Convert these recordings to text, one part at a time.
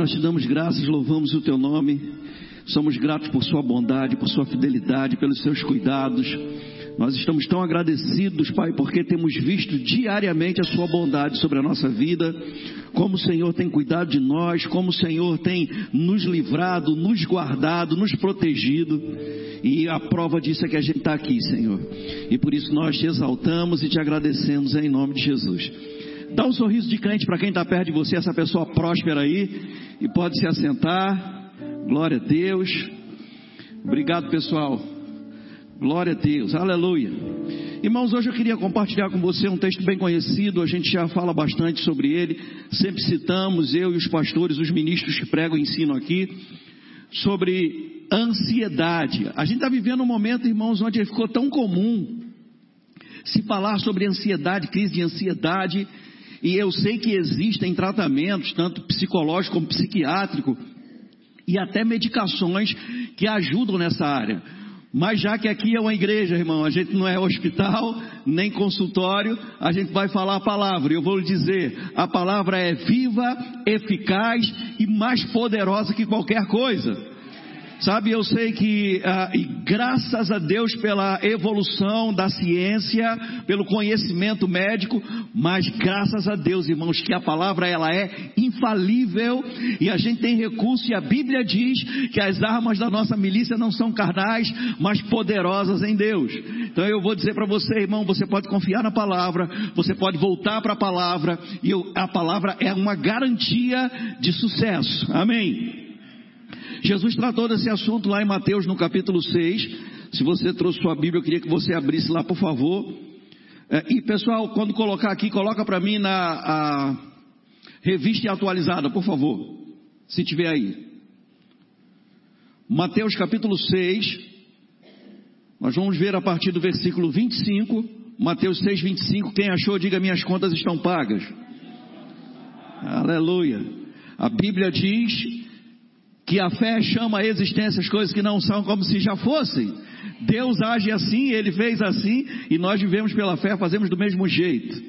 nós te damos graças, louvamos o teu nome. Somos gratos por sua bondade, por sua fidelidade, pelos seus cuidados. Nós estamos tão agradecidos, Pai, porque temos visto diariamente a Sua bondade sobre a nossa vida, como o Senhor tem cuidado de nós, como o Senhor tem nos livrado, nos guardado, nos protegido. E a prova disso é que a gente está aqui, Senhor. E por isso nós te exaltamos e te agradecemos em nome de Jesus. Dá um sorriso de crente para quem está perto de você, essa pessoa próspera aí, e pode se assentar. Glória a Deus. Obrigado, pessoal. Glória a Deus. Aleluia. Irmãos, hoje eu queria compartilhar com você um texto bem conhecido, a gente já fala bastante sobre ele, sempre citamos, eu e os pastores, os ministros que pregam e aqui, sobre ansiedade. A gente está vivendo um momento, irmãos, onde ficou tão comum se falar sobre ansiedade, crise de ansiedade, e eu sei que existem tratamentos, tanto psicológico como psiquiátrico, e até medicações que ajudam nessa área. Mas já que aqui é uma igreja, irmão, a gente não é hospital, nem consultório, a gente vai falar a palavra. Eu vou lhe dizer, a palavra é viva, eficaz e mais poderosa que qualquer coisa. Sabe, eu sei que, ah, e graças a Deus pela evolução da ciência, pelo conhecimento médico, mas graças a Deus, irmãos, que a palavra ela é infalível e a gente tem recurso e a Bíblia diz que as armas da nossa milícia não são carnais, mas poderosas em Deus. Então eu vou dizer para você, irmão, você pode confiar na palavra, você pode voltar para a palavra e eu, a palavra é uma garantia de sucesso. Amém. Jesus tratou desse assunto lá em Mateus no capítulo 6. Se você trouxe sua Bíblia, eu queria que você abrisse lá, por favor. É, e pessoal, quando colocar aqui, coloca para mim na revista atualizada, por favor. Se tiver aí. Mateus capítulo 6. Nós vamos ver a partir do versículo 25. Mateus 6, 25. Quem achou, diga: Minhas contas estão pagas. Aleluia. A Bíblia diz que a fé chama a existência as coisas que não são como se já fossem. Deus age assim, Ele fez assim, e nós vivemos pela fé, fazemos do mesmo jeito.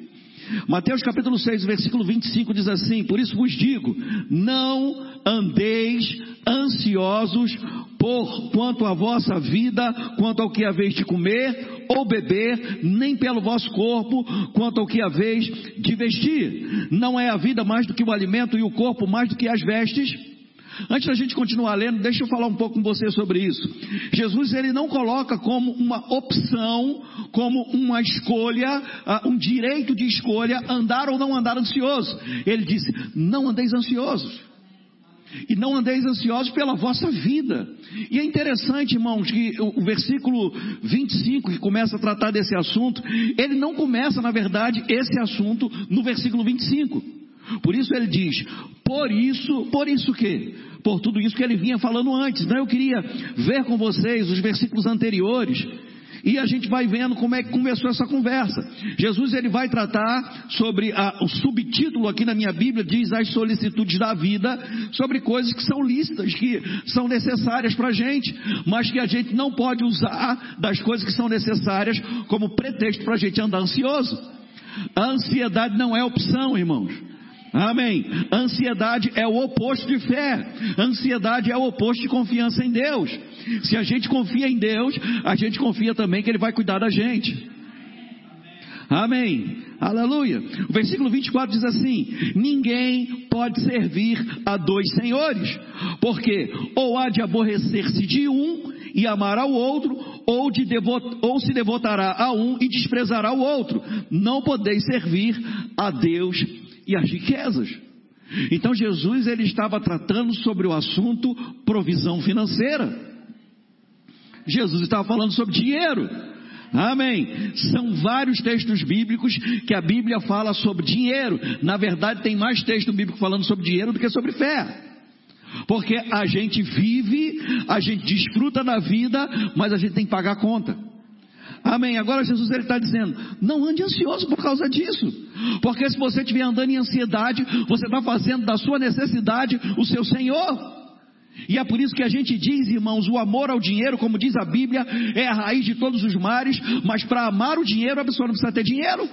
Mateus capítulo 6, versículo 25 diz assim: Por isso vos digo, não andeis ansiosos por quanto à vossa vida, quanto ao que haveis de comer ou beber, nem pelo vosso corpo, quanto ao que haveis de vestir. Não é a vida mais do que o alimento e o corpo mais do que as vestes? Antes da gente continuar lendo, deixa eu falar um pouco com você sobre isso. Jesus ele não coloca como uma opção, como uma escolha, uh, um direito de escolha, andar ou não andar ansioso. Ele disse: não andeis ansiosos. E não andeis ansiosos pela vossa vida. E é interessante, irmãos, que o versículo 25, que começa a tratar desse assunto, ele não começa, na verdade, esse assunto no versículo 25. Por isso ele diz: por isso, por isso que? por tudo isso que ele vinha falando antes. Então eu queria ver com vocês os versículos anteriores e a gente vai vendo como é que começou essa conversa. Jesus ele vai tratar sobre a, o subtítulo aqui na minha Bíblia diz as solicitudes da vida, sobre coisas que são lícitas, que são necessárias para a gente, mas que a gente não pode usar das coisas que são necessárias como pretexto para a gente andar ansioso. A ansiedade não é opção, irmãos. Amém. Ansiedade é o oposto de fé. Ansiedade é o oposto de confiança em Deus. Se a gente confia em Deus, a gente confia também que Ele vai cuidar da gente. Amém. Aleluia. O versículo 24 diz assim: Ninguém pode servir a dois senhores, porque ou há de aborrecer-se de um e amar ao outro, ou, de devot, ou se devotará a um e desprezará o outro. Não podeis servir a Deus e as riquezas. Então Jesus ele estava tratando sobre o assunto provisão financeira. Jesus estava falando sobre dinheiro. Amém. São vários textos bíblicos que a Bíblia fala sobre dinheiro. Na verdade, tem mais texto bíblico falando sobre dinheiro do que sobre fé. Porque a gente vive, a gente desfruta da vida, mas a gente tem que pagar a conta. Amém. Agora Jesus ele está dizendo: não ande ansioso por causa disso, porque se você estiver andando em ansiedade, você está fazendo da sua necessidade o seu Senhor. E é por isso que a gente diz, irmãos, o amor ao dinheiro, como diz a Bíblia, é a raiz de todos os mares, mas para amar o dinheiro a pessoa não precisa ter dinheiro.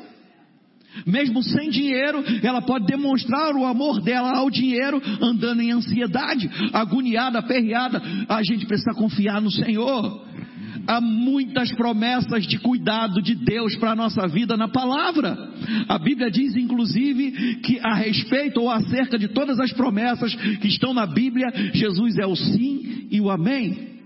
Mesmo sem dinheiro, ela pode demonstrar o amor dela ao dinheiro, andando em ansiedade, agoniada, aperreada. A gente precisa confiar no Senhor. Há muitas promessas de cuidado de Deus para a nossa vida na palavra. A Bíblia diz, inclusive, que a respeito ou acerca de todas as promessas que estão na Bíblia, Jesus é o sim e o amém.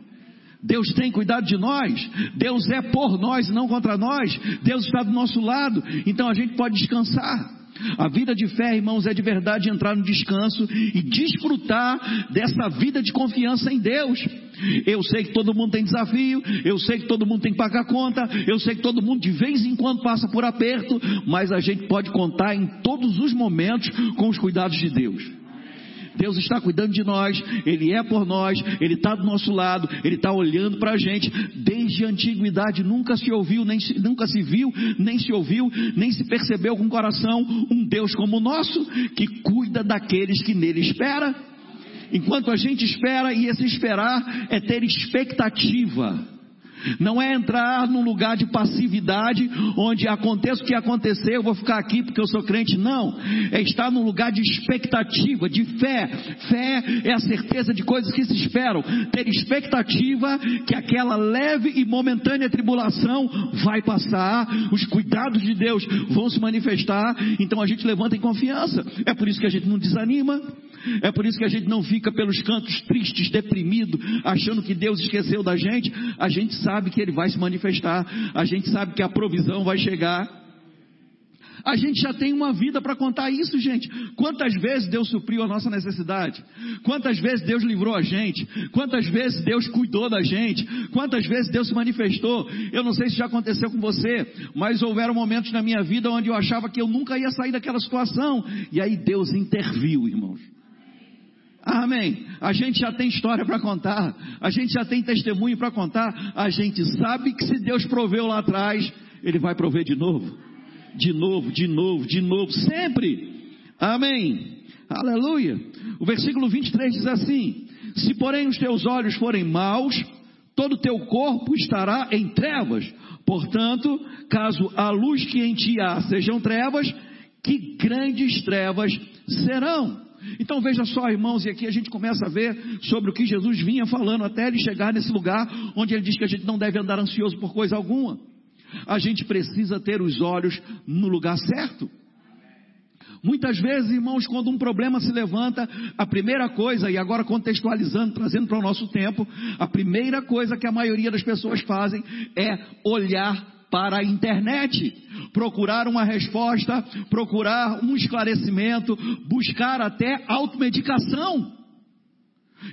Deus tem cuidado de nós, Deus é por nós e não contra nós, Deus está do nosso lado, então a gente pode descansar. A vida de fé, irmãos, é de verdade entrar no descanso e desfrutar dessa vida de confiança em Deus. Eu sei que todo mundo tem desafio, eu sei que todo mundo tem que pagar conta, eu sei que todo mundo de vez em quando passa por aperto, mas a gente pode contar em todos os momentos com os cuidados de Deus. Deus está cuidando de nós, Ele é por nós, Ele está do nosso lado, Ele está olhando para a gente. Desde a antiguidade nunca se ouviu, nem se, nunca se viu, nem se ouviu, nem se percebeu com o coração um Deus como o nosso, que cuida daqueles que nele espera. Enquanto a gente espera, e esse esperar é ter expectativa. Não é entrar num lugar de passividade, onde aconteça o que acontecer, eu vou ficar aqui porque eu sou crente. Não. É estar num lugar de expectativa, de fé. Fé é a certeza de coisas que se esperam. Ter expectativa que aquela leve e momentânea tribulação vai passar, os cuidados de Deus vão se manifestar. Então a gente levanta em confiança. É por isso que a gente não desanima. É por isso que a gente não fica pelos cantos tristes, deprimido, achando que Deus esqueceu da gente. A gente sabe que Ele vai se manifestar. A gente sabe que a provisão vai chegar. A gente já tem uma vida para contar isso, gente. Quantas vezes Deus supriu a nossa necessidade? Quantas vezes Deus livrou a gente? Quantas vezes Deus cuidou da gente? Quantas vezes Deus se manifestou? Eu não sei se já aconteceu com você, mas houveram momentos na minha vida onde eu achava que eu nunca ia sair daquela situação. E aí Deus interviu, irmãos. Amém. A gente já tem história para contar, a gente já tem testemunho para contar, a gente sabe que se Deus proveu lá atrás, Ele vai prover de novo, de novo, de novo, de novo, sempre. Amém. Aleluia. O versículo 23 diz assim: Se porém os teus olhos forem maus, todo o teu corpo estará em trevas. Portanto, caso a luz que em ti há sejam trevas, que grandes trevas serão. Então veja só, irmãos, e aqui a gente começa a ver sobre o que Jesus vinha falando até ele chegar nesse lugar onde ele diz que a gente não deve andar ansioso por coisa alguma. A gente precisa ter os olhos no lugar certo. Muitas vezes, irmãos, quando um problema se levanta, a primeira coisa, e agora contextualizando, trazendo para o nosso tempo, a primeira coisa que a maioria das pessoas fazem é olhar para a internet, procurar uma resposta, procurar um esclarecimento, buscar até automedicação.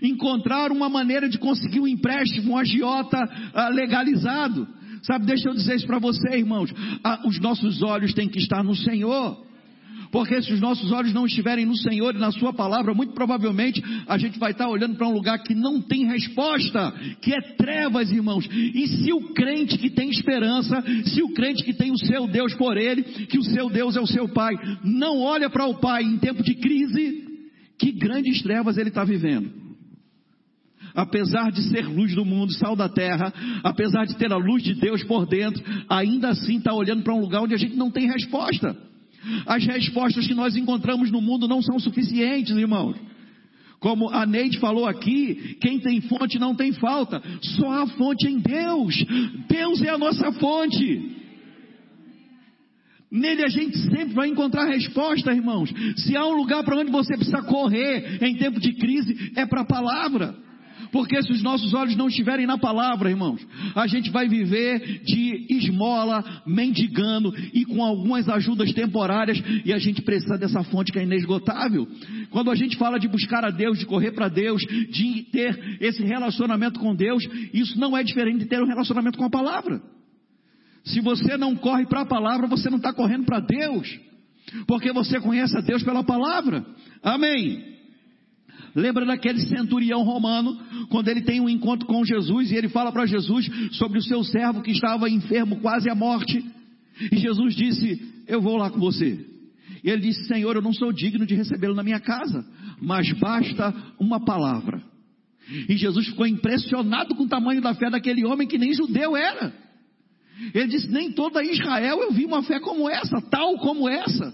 Encontrar uma maneira de conseguir um empréstimo, um agiota uh, legalizado. Sabe, deixa eu dizer isso para você, irmãos. Uh, os nossos olhos têm que estar no Senhor. Porque se os nossos olhos não estiverem no Senhor e na Sua palavra, muito provavelmente a gente vai estar olhando para um lugar que não tem resposta, que é trevas, irmãos. E se o crente que tem esperança, se o crente que tem o seu Deus por ele, que o seu Deus é o seu Pai, não olha para o Pai em tempo de crise, que grandes trevas ele está vivendo apesar de ser luz do mundo, sal da terra, apesar de ter a luz de Deus por dentro, ainda assim está olhando para um lugar onde a gente não tem resposta. As respostas que nós encontramos no mundo não são suficientes, irmãos. Como a Neide falou aqui, quem tem fonte não tem falta, só há fonte em Deus. Deus é a nossa fonte. Nele a gente sempre vai encontrar resposta, irmãos. Se há um lugar para onde você precisa correr em tempo de crise, é para a palavra. Porque se os nossos olhos não estiverem na palavra, irmãos, a gente vai viver de esmola, mendigando e com algumas ajudas temporárias e a gente precisa dessa fonte que é inesgotável. Quando a gente fala de buscar a Deus, de correr para Deus, de ter esse relacionamento com Deus, isso não é diferente de ter um relacionamento com a palavra. Se você não corre para a palavra, você não está correndo para Deus, porque você conhece a Deus pela palavra. Amém. Lembra daquele centurião romano, quando ele tem um encontro com Jesus e ele fala para Jesus sobre o seu servo que estava enfermo, quase à morte. E Jesus disse: Eu vou lá com você. E ele disse: Senhor, eu não sou digno de recebê-lo na minha casa, mas basta uma palavra. E Jesus ficou impressionado com o tamanho da fé daquele homem que nem judeu era. Ele disse: Nem toda Israel eu vi uma fé como essa, tal como essa.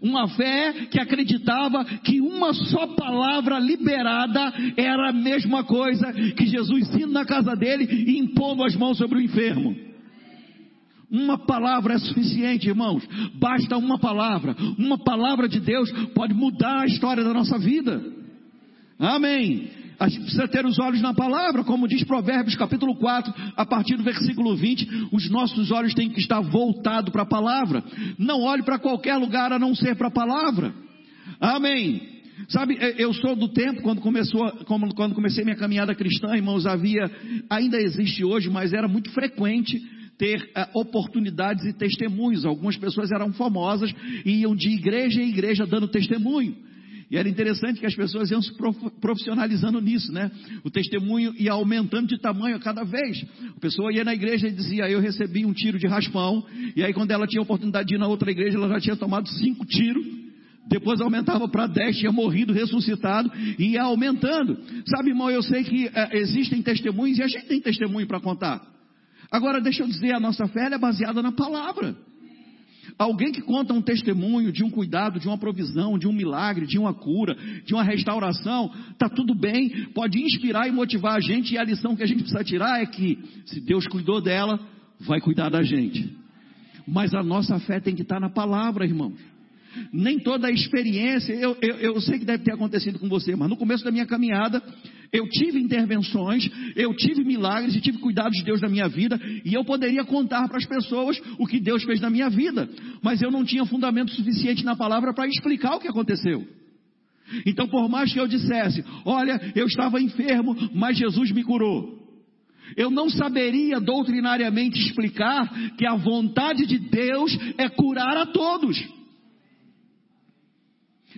Uma fé que acreditava que uma só palavra liberada era a mesma coisa que Jesus indo na casa dele e impondo as mãos sobre o enfermo. Uma palavra é suficiente, irmãos. Basta uma palavra. Uma palavra de Deus pode mudar a história da nossa vida. Amém. A gente precisa ter os olhos na palavra, como diz Provérbios capítulo 4, a partir do versículo 20, os nossos olhos têm que estar voltados para a palavra. Não olhe para qualquer lugar a não ser para a palavra. Amém. Sabe, eu sou do tempo, quando, começou, quando comecei minha caminhada cristã, irmãos, havia, ainda existe hoje, mas era muito frequente ter uh, oportunidades e testemunhos. Algumas pessoas eram famosas e iam de igreja em igreja dando testemunho. E era interessante que as pessoas iam se profissionalizando nisso, né? O testemunho ia aumentando de tamanho a cada vez. A pessoa ia na igreja e dizia: Eu recebi um tiro de raspão. E aí, quando ela tinha oportunidade de ir na outra igreja, ela já tinha tomado cinco tiros. Depois aumentava para dez, tinha morrido, ressuscitado, e ia aumentando. Sabe, irmão, eu sei que é, existem testemunhos e a gente tem testemunho para contar. Agora, deixa eu dizer, a nossa fé é baseada na palavra. Alguém que conta um testemunho de um cuidado, de uma provisão, de um milagre, de uma cura, de uma restauração, está tudo bem, pode inspirar e motivar a gente, e a lição que a gente precisa tirar é que, se Deus cuidou dela, vai cuidar da gente. Mas a nossa fé tem que estar na palavra, irmãos. Nem toda a experiência, eu, eu, eu sei que deve ter acontecido com você, mas no começo da minha caminhada, eu tive intervenções, eu tive milagres e tive cuidados de Deus na minha vida, e eu poderia contar para as pessoas o que Deus fez na minha vida, mas eu não tinha fundamento suficiente na palavra para explicar o que aconteceu. Então, por mais que eu dissesse, olha, eu estava enfermo, mas Jesus me curou. Eu não saberia doutrinariamente explicar que a vontade de Deus é curar a todos.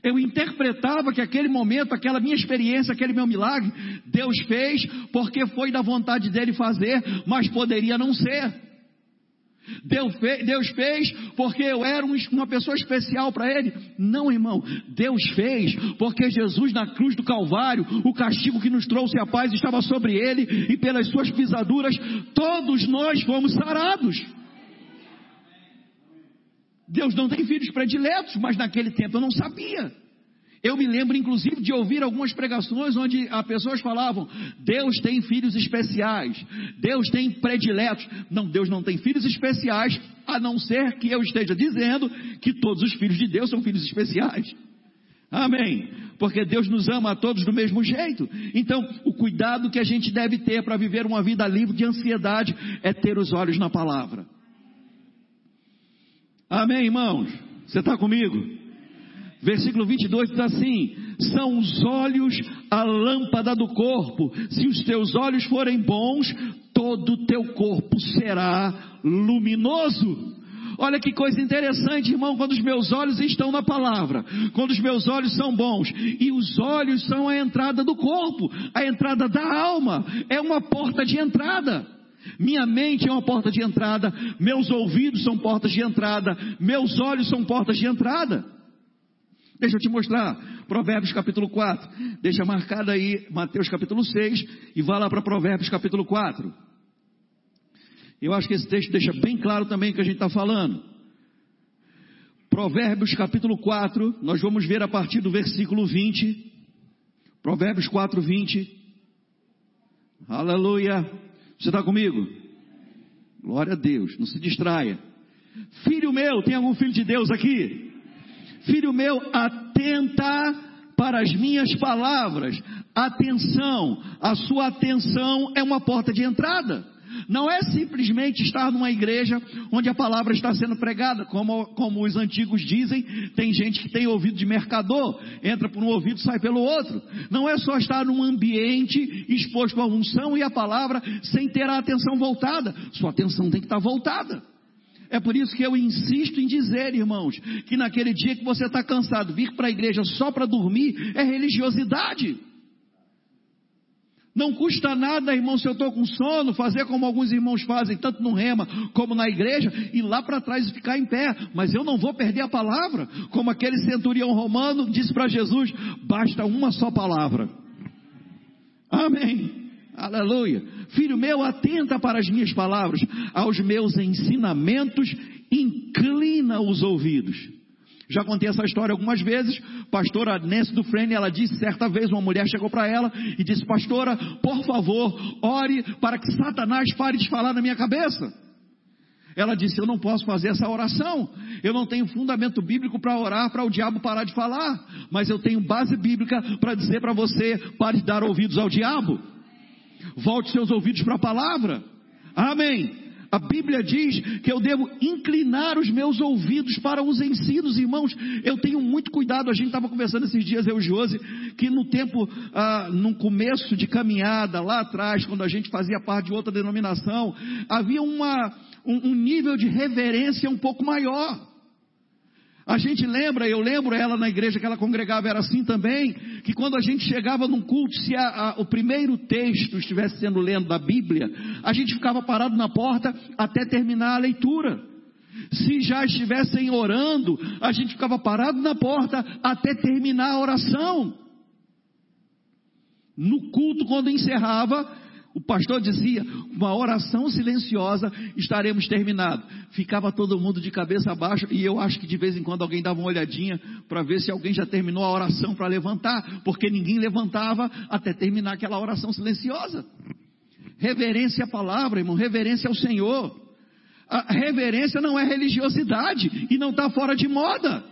Eu interpretava que aquele momento, aquela minha experiência, aquele meu milagre, Deus fez porque foi da vontade dele fazer, mas poderia não ser. Deus fez porque eu era uma pessoa especial para Ele. Não, irmão. Deus fez porque Jesus na cruz do Calvário, o castigo que nos trouxe a paz estava sobre Ele e pelas Suas pisaduras, todos nós fomos sarados. Deus não tem filhos prediletos, mas naquele tempo eu não sabia. Eu me lembro, inclusive, de ouvir algumas pregações onde as pessoas falavam: Deus tem filhos especiais, Deus tem prediletos. Não, Deus não tem filhos especiais, a não ser que eu esteja dizendo que todos os filhos de Deus são filhos especiais. Amém. Porque Deus nos ama a todos do mesmo jeito. Então, o cuidado que a gente deve ter para viver uma vida livre de ansiedade é ter os olhos na palavra. Amém, irmãos? Você está comigo? Versículo 22 diz assim: São os olhos a lâmpada do corpo. Se os teus olhos forem bons, todo o teu corpo será luminoso. Olha que coisa interessante, irmão, quando os meus olhos estão na palavra, quando os meus olhos são bons, e os olhos são a entrada do corpo, a entrada da alma, é uma porta de entrada. Minha mente é uma porta de entrada, meus ouvidos são portas de entrada, meus olhos são portas de entrada. Deixa eu te mostrar, Provérbios capítulo 4. Deixa marcado aí Mateus capítulo 6 e vá lá para Provérbios capítulo 4. Eu acho que esse texto deixa bem claro também o que a gente está falando. Provérbios capítulo 4, nós vamos ver a partir do versículo 20. Provérbios 4, 20. Aleluia. Você está comigo? Glória a Deus, não se distraia. Filho meu, tem algum filho de Deus aqui? Filho meu, atenta para as minhas palavras. Atenção, a sua atenção é uma porta de entrada. Não é simplesmente estar numa igreja onde a palavra está sendo pregada, como, como os antigos dizem, tem gente que tem ouvido de mercador, entra por um ouvido, sai pelo outro. Não é só estar num ambiente exposto à unção e à palavra sem ter a atenção voltada. Sua atenção tem que estar voltada. É por isso que eu insisto em dizer, irmãos, que naquele dia que você está cansado, vir para a igreja só para dormir é religiosidade. Não custa nada, irmão, se eu estou com sono, fazer como alguns irmãos fazem, tanto no rema como na igreja, ir lá para trás e ficar em pé. Mas eu não vou perder a palavra, como aquele centurião romano disse para Jesus: basta uma só palavra. Amém. Aleluia. Filho meu, atenta para as minhas palavras, aos meus ensinamentos, inclina os ouvidos. Já contei essa história algumas vezes. Pastora Nancy Dufresne, ela disse certa vez, uma mulher chegou para ela e disse: Pastora, por favor, ore para que Satanás pare de falar na minha cabeça. Ela disse: Eu não posso fazer essa oração. Eu não tenho fundamento bíblico para orar para o diabo parar de falar. Mas eu tenho base bíblica para dizer para você: pare de dar ouvidos ao diabo. Volte seus ouvidos para a palavra. Amém. A Bíblia diz que eu devo inclinar os meus ouvidos para os ensinos, irmãos. Eu tenho muito cuidado. A gente estava conversando esses dias, eu e Josi, que no tempo, ah, no começo de caminhada, lá atrás, quando a gente fazia parte de outra denominação, havia uma, um, um nível de reverência um pouco maior. A gente lembra, eu lembro ela na igreja que ela congregava, era assim também, que quando a gente chegava num culto, se a, a, o primeiro texto estivesse sendo lendo da Bíblia, a gente ficava parado na porta até terminar a leitura. Se já estivessem orando, a gente ficava parado na porta até terminar a oração. No culto, quando encerrava, o pastor dizia, uma oração silenciosa, estaremos terminados. Ficava todo mundo de cabeça abaixo e eu acho que de vez em quando alguém dava uma olhadinha para ver se alguém já terminou a oração para levantar, porque ninguém levantava até terminar aquela oração silenciosa. Reverência à palavra, irmão, reverência ao Senhor. A reverência não é religiosidade e não está fora de moda.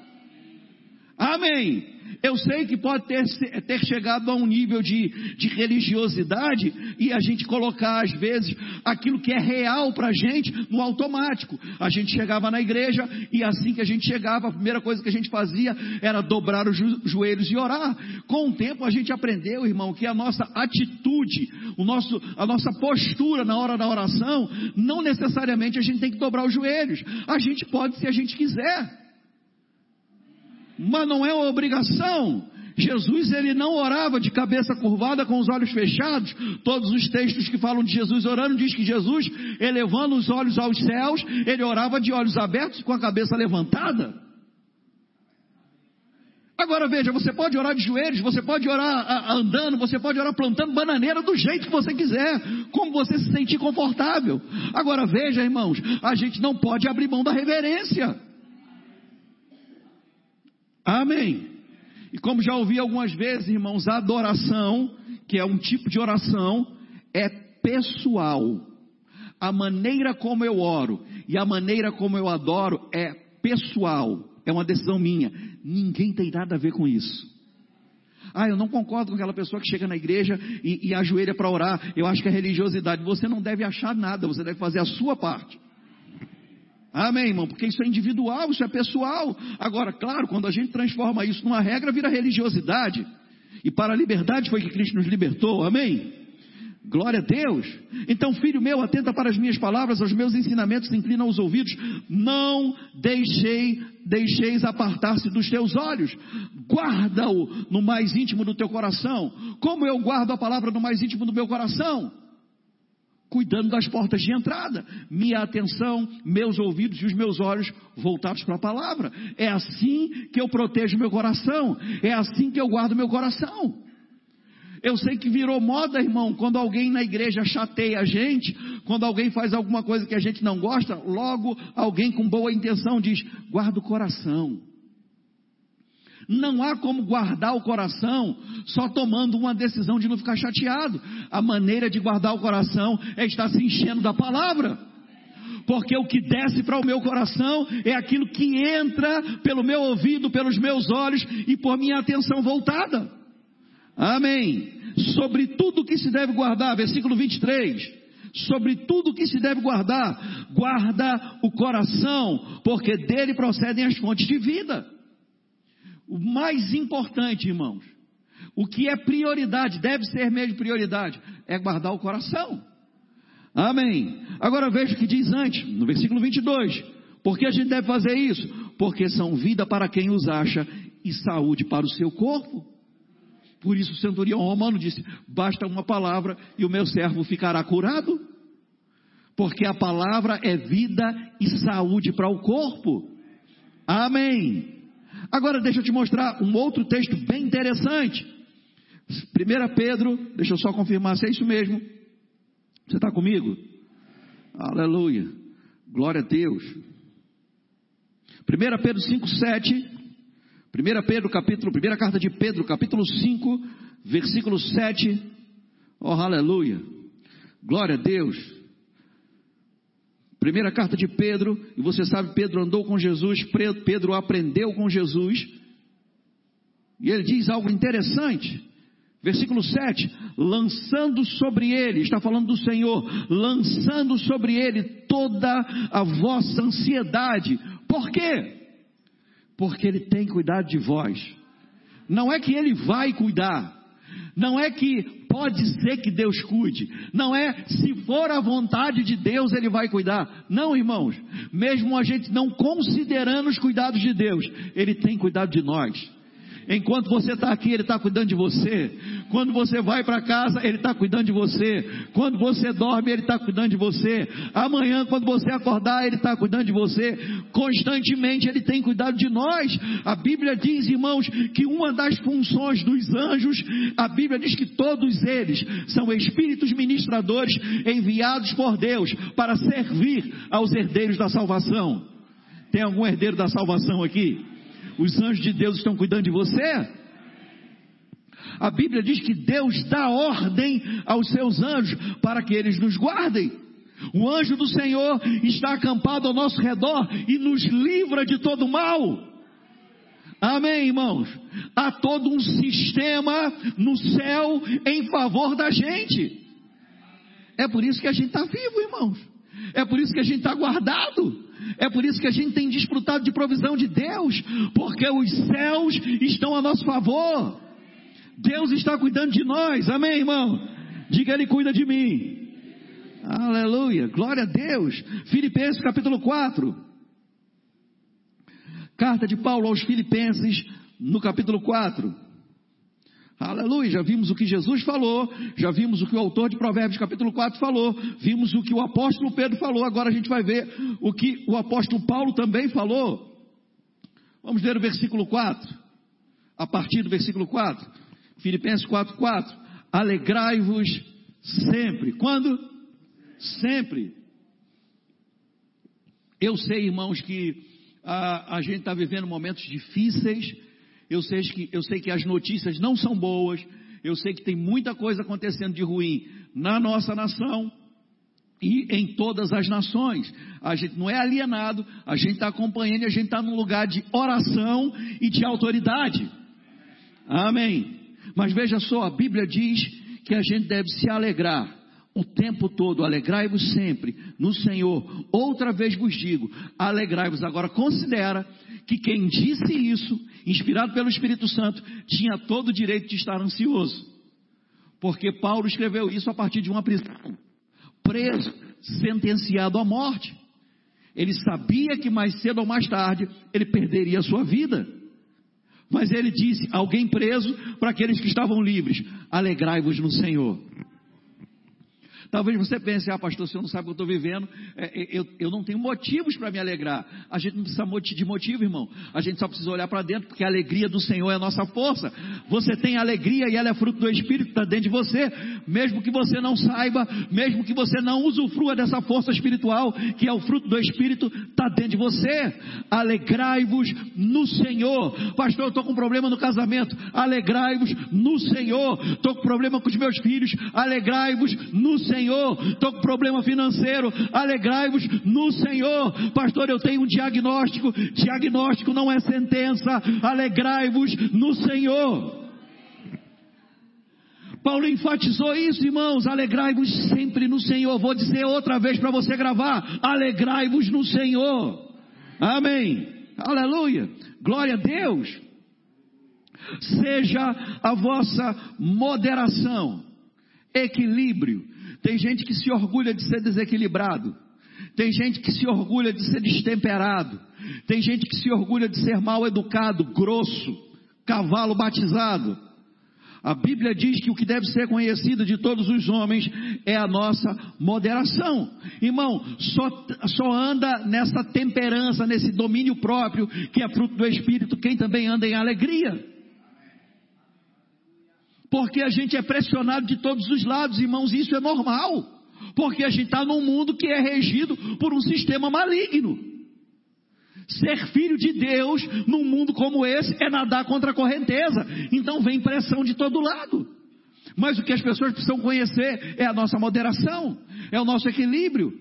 Amém. Eu sei que pode ter, ter chegado a um nível de, de religiosidade e a gente colocar, às vezes, aquilo que é real para a gente no automático. A gente chegava na igreja e assim que a gente chegava, a primeira coisa que a gente fazia era dobrar os joelhos e orar. Com o tempo a gente aprendeu, irmão, que a nossa atitude, o nosso, a nossa postura na hora da oração, não necessariamente a gente tem que dobrar os joelhos. A gente pode se a gente quiser mas não é uma obrigação. Jesus ele não orava de cabeça curvada com os olhos fechados. Todos os textos que falam de Jesus orando diz que Jesus, elevando os olhos aos céus, ele orava de olhos abertos com a cabeça levantada. Agora veja, você pode orar de joelhos, você pode orar andando, você pode orar plantando bananeira do jeito que você quiser, como você se sentir confortável. Agora veja, irmãos, a gente não pode abrir mão da reverência. Amém. E como já ouvi algumas vezes, irmãos, a adoração, que é um tipo de oração, é pessoal. A maneira como eu oro e a maneira como eu adoro é pessoal. É uma decisão minha. Ninguém tem nada a ver com isso. Ah, eu não concordo com aquela pessoa que chega na igreja e, e ajoelha para orar. Eu acho que é religiosidade. Você não deve achar nada, você deve fazer a sua parte. Amém, irmão? Porque isso é individual, isso é pessoal. Agora, claro, quando a gente transforma isso numa regra, vira religiosidade. E para a liberdade foi que Cristo nos libertou. Amém? Glória a Deus. Então, filho meu, atenta para as minhas palavras, aos meus ensinamentos, inclina os ouvidos. Não deixei, deixeis apartar-se dos teus olhos. Guarda-o no mais íntimo do teu coração. Como eu guardo a palavra no mais íntimo do meu coração? Cuidando das portas de entrada. Minha atenção, meus ouvidos e os meus olhos voltados para a palavra. É assim que eu protejo meu coração. É assim que eu guardo meu coração. Eu sei que virou moda, irmão, quando alguém na igreja chateia a gente, quando alguém faz alguma coisa que a gente não gosta, logo alguém com boa intenção diz: guarda o coração. Não há como guardar o coração só tomando uma decisão de não ficar chateado. A maneira de guardar o coração é estar se enchendo da palavra. Porque o que desce para o meu coração é aquilo que entra pelo meu ouvido, pelos meus olhos e por minha atenção voltada. Amém. Sobre tudo que se deve guardar, versículo 23 sobre tudo que se deve guardar, guarda o coração, porque dele procedem as fontes de vida. O mais importante, irmãos, o que é prioridade, deve ser mesmo prioridade, é guardar o coração. Amém. Agora veja o que diz antes, no versículo 22. Por que a gente deve fazer isso? Porque são vida para quem os acha e saúde para o seu corpo. Por isso o centurião romano disse: basta uma palavra e o meu servo ficará curado. Porque a palavra é vida e saúde para o corpo. Amém. Agora deixa eu te mostrar um outro texto bem interessante. 1 Pedro, deixa eu só confirmar se é isso mesmo. Você está comigo? Aleluia. Glória a Deus. 1 Pedro 5, 7. 1 Pedro, capítulo, primeira carta de Pedro, capítulo 5, versículo 7. Oh, aleluia. Glória a Deus. Primeira carta de Pedro, e você sabe, Pedro andou com Jesus, Pedro aprendeu com Jesus, e ele diz algo interessante. Versículo 7: lançando sobre ele, está falando do Senhor, lançando sobre ele toda a vossa ansiedade. Por quê? Porque ele tem cuidado de vós. Não é que ele vai cuidar, não é que pode ser que Deus cuide, não é se for a vontade de Deus ele vai cuidar. Não, irmãos, mesmo a gente não considerando os cuidados de Deus, ele tem cuidado de nós. Enquanto você está aqui, Ele está cuidando de você. Quando você vai para casa, Ele está cuidando de você. Quando você dorme, Ele está cuidando de você. Amanhã, quando você acordar, Ele está cuidando de você. Constantemente, Ele tem cuidado de nós. A Bíblia diz, irmãos, que uma das funções dos anjos, a Bíblia diz que todos eles são espíritos ministradores enviados por Deus para servir aos herdeiros da salvação. Tem algum herdeiro da salvação aqui? Os anjos de Deus estão cuidando de você? A Bíblia diz que Deus dá ordem aos seus anjos para que eles nos guardem. O anjo do Senhor está acampado ao nosso redor e nos livra de todo mal. Amém, irmãos? Há todo um sistema no céu em favor da gente. É por isso que a gente está vivo, irmãos. É por isso que a gente está guardado. É por isso que a gente tem desfrutado de provisão de Deus, porque os céus estão a nosso favor. Deus está cuidando de nós, amém, irmão? Diga, Ele cuida de mim. Aleluia, glória a Deus. Filipenses capítulo 4. Carta de Paulo aos Filipenses, no capítulo 4. Aleluia, já vimos o que Jesus falou, já vimos o que o autor de Provérbios capítulo 4 falou, vimos o que o apóstolo Pedro falou, agora a gente vai ver o que o apóstolo Paulo também falou. Vamos ler o versículo 4, a partir do versículo 4, Filipenses 4, 4. Alegrai-vos sempre. Quando? Sempre. Eu sei, irmãos, que a, a gente está vivendo momentos difíceis, eu sei, que, eu sei que as notícias não são boas. Eu sei que tem muita coisa acontecendo de ruim na nossa nação e em todas as nações. A gente não é alienado, a gente está acompanhando e a gente está num lugar de oração e de autoridade. Amém. Mas veja só, a Bíblia diz que a gente deve se alegrar o tempo todo, alegrai-vos sempre no Senhor. Outra vez vos digo, alegrai-vos. Agora considera que quem disse isso, inspirado pelo Espírito Santo, tinha todo o direito de estar ansioso. Porque Paulo escreveu isso a partir de uma prisão, preso, sentenciado à morte. Ele sabia que mais cedo ou mais tarde ele perderia a sua vida. Mas ele disse: alguém preso para aqueles que estavam livres, alegrai-vos no Senhor. Talvez você pense, ah, pastor, você não sabe o que eu estou vivendo, é, eu, eu não tenho motivos para me alegrar. A gente não precisa de motivo, irmão. A gente só precisa olhar para dentro, porque a alegria do Senhor é a nossa força. Você tem alegria e ela é fruto do Espírito, está dentro de você. Mesmo que você não saiba, mesmo que você não usufrua dessa força espiritual, que é o fruto do Espírito, está dentro de você. Alegrai-vos no Senhor. Pastor, eu estou com problema no casamento. Alegrai-vos no Senhor. Estou com problema com os meus filhos. Alegrai-vos no Senhor. Senhor. Estou com problema financeiro. Alegrai-vos no Senhor. Pastor, eu tenho um diagnóstico. Diagnóstico não é sentença. Alegrai-vos no Senhor. Paulo enfatizou isso, irmãos. Alegrai-vos sempre no Senhor. Vou dizer outra vez para você gravar. Alegrai-vos no Senhor. Amém. Aleluia. Glória a Deus. Seja a vossa moderação, equilíbrio, tem gente que se orgulha de ser desequilibrado. Tem gente que se orgulha de ser destemperado. Tem gente que se orgulha de ser mal educado, grosso, cavalo batizado. A Bíblia diz que o que deve ser conhecido de todos os homens é a nossa moderação. Irmão, só, só anda nessa temperança, nesse domínio próprio, que é fruto do Espírito, quem também anda em alegria porque a gente é pressionado de todos os lados, irmãos, isso é normal. Porque a gente está num mundo que é regido por um sistema maligno. Ser filho de Deus num mundo como esse é nadar contra a correnteza. Então vem pressão de todo lado. Mas o que as pessoas precisam conhecer é a nossa moderação, é o nosso equilíbrio.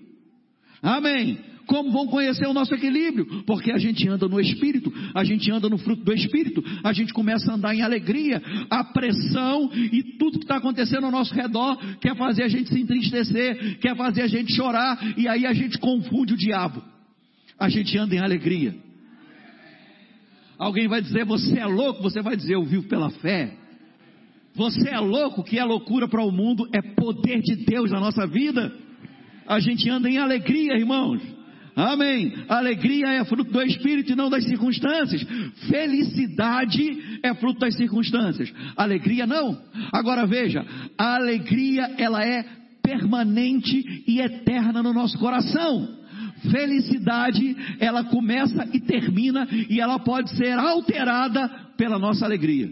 Amém. Como vão conhecer o nosso equilíbrio? Porque a gente anda no Espírito, a gente anda no fruto do Espírito, a gente começa a andar em alegria. A pressão e tudo que está acontecendo ao nosso redor quer fazer a gente se entristecer, quer fazer a gente chorar, e aí a gente confunde o diabo. A gente anda em alegria. Alguém vai dizer, você é louco? Você vai dizer, eu vivo pela fé. Você é louco? Que é loucura para o mundo é poder de Deus na nossa vida. A gente anda em alegria, irmãos. Amém. Alegria é fruto do Espírito e não das circunstâncias. Felicidade é fruto das circunstâncias. Alegria não. Agora veja, a alegria ela é permanente e eterna no nosso coração. Felicidade, ela começa e termina e ela pode ser alterada pela nossa alegria.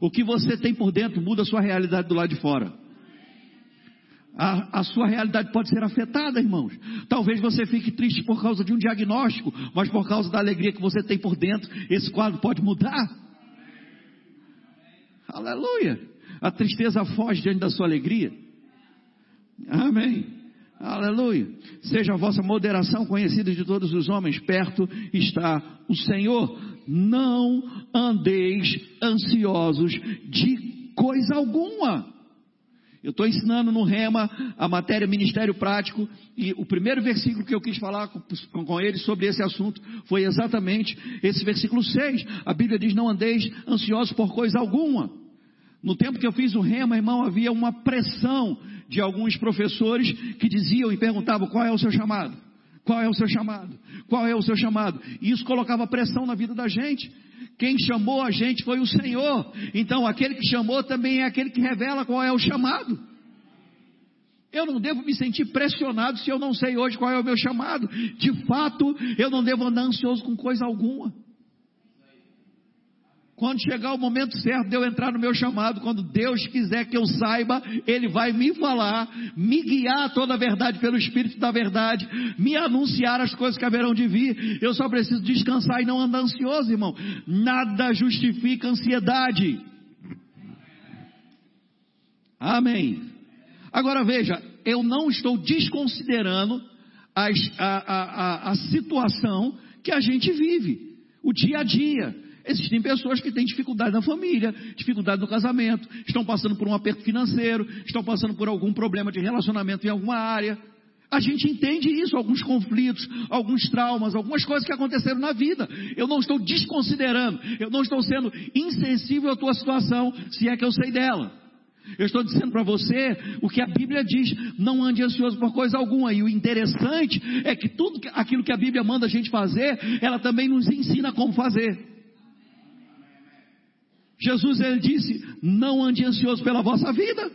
O que você tem por dentro muda a sua realidade do lado de fora a, a, sua realidade pode ser afetada, irmãos. Talvez você fique triste por causa de um diagnóstico, mas por causa da alegria que você tem por dentro, esse quadro pode mudar. Aleluia. A tristeza foge diante da sua alegria. Amém. Aleluia. Seja a vossa moderação conhecida de todos os homens, perto está o Senhor. Não andeis ansiosos de coisa alguma. Eu estou ensinando no Rema a matéria Ministério Prático e o primeiro versículo que eu quis falar com, com, com eles sobre esse assunto foi exatamente esse versículo 6. A Bíblia diz: Não andeis ansiosos por coisa alguma. No tempo que eu fiz o Rema, irmão, havia uma pressão de alguns professores que diziam e perguntavam: Qual é o seu chamado? Qual é o seu chamado? Qual é o seu chamado? E isso colocava pressão na vida da gente. Quem chamou a gente foi o Senhor. Então, aquele que chamou também é aquele que revela qual é o chamado. Eu não devo me sentir pressionado se eu não sei hoje qual é o meu chamado. De fato, eu não devo andar ansioso com coisa alguma. Quando chegar o momento certo de eu entrar no meu chamado, quando Deus quiser que eu saiba, Ele vai me falar, me guiar toda a verdade pelo Espírito da verdade, me anunciar as coisas que haverão de vir. Eu só preciso descansar e não andar ansioso, irmão. Nada justifica ansiedade. Amém. Agora veja, eu não estou desconsiderando a, a, a, a situação que a gente vive, o dia a dia. Existem pessoas que têm dificuldade na família, dificuldade no casamento, estão passando por um aperto financeiro, estão passando por algum problema de relacionamento em alguma área. A gente entende isso, alguns conflitos, alguns traumas, algumas coisas que aconteceram na vida. Eu não estou desconsiderando, eu não estou sendo insensível à tua situação, se é que eu sei dela. Eu estou dizendo para você o que a Bíblia diz, não ande ansioso por coisa alguma. E o interessante é que tudo aquilo que a Bíblia manda a gente fazer, ela também nos ensina como fazer. Jesus ele disse: não ande ansioso pela vossa vida.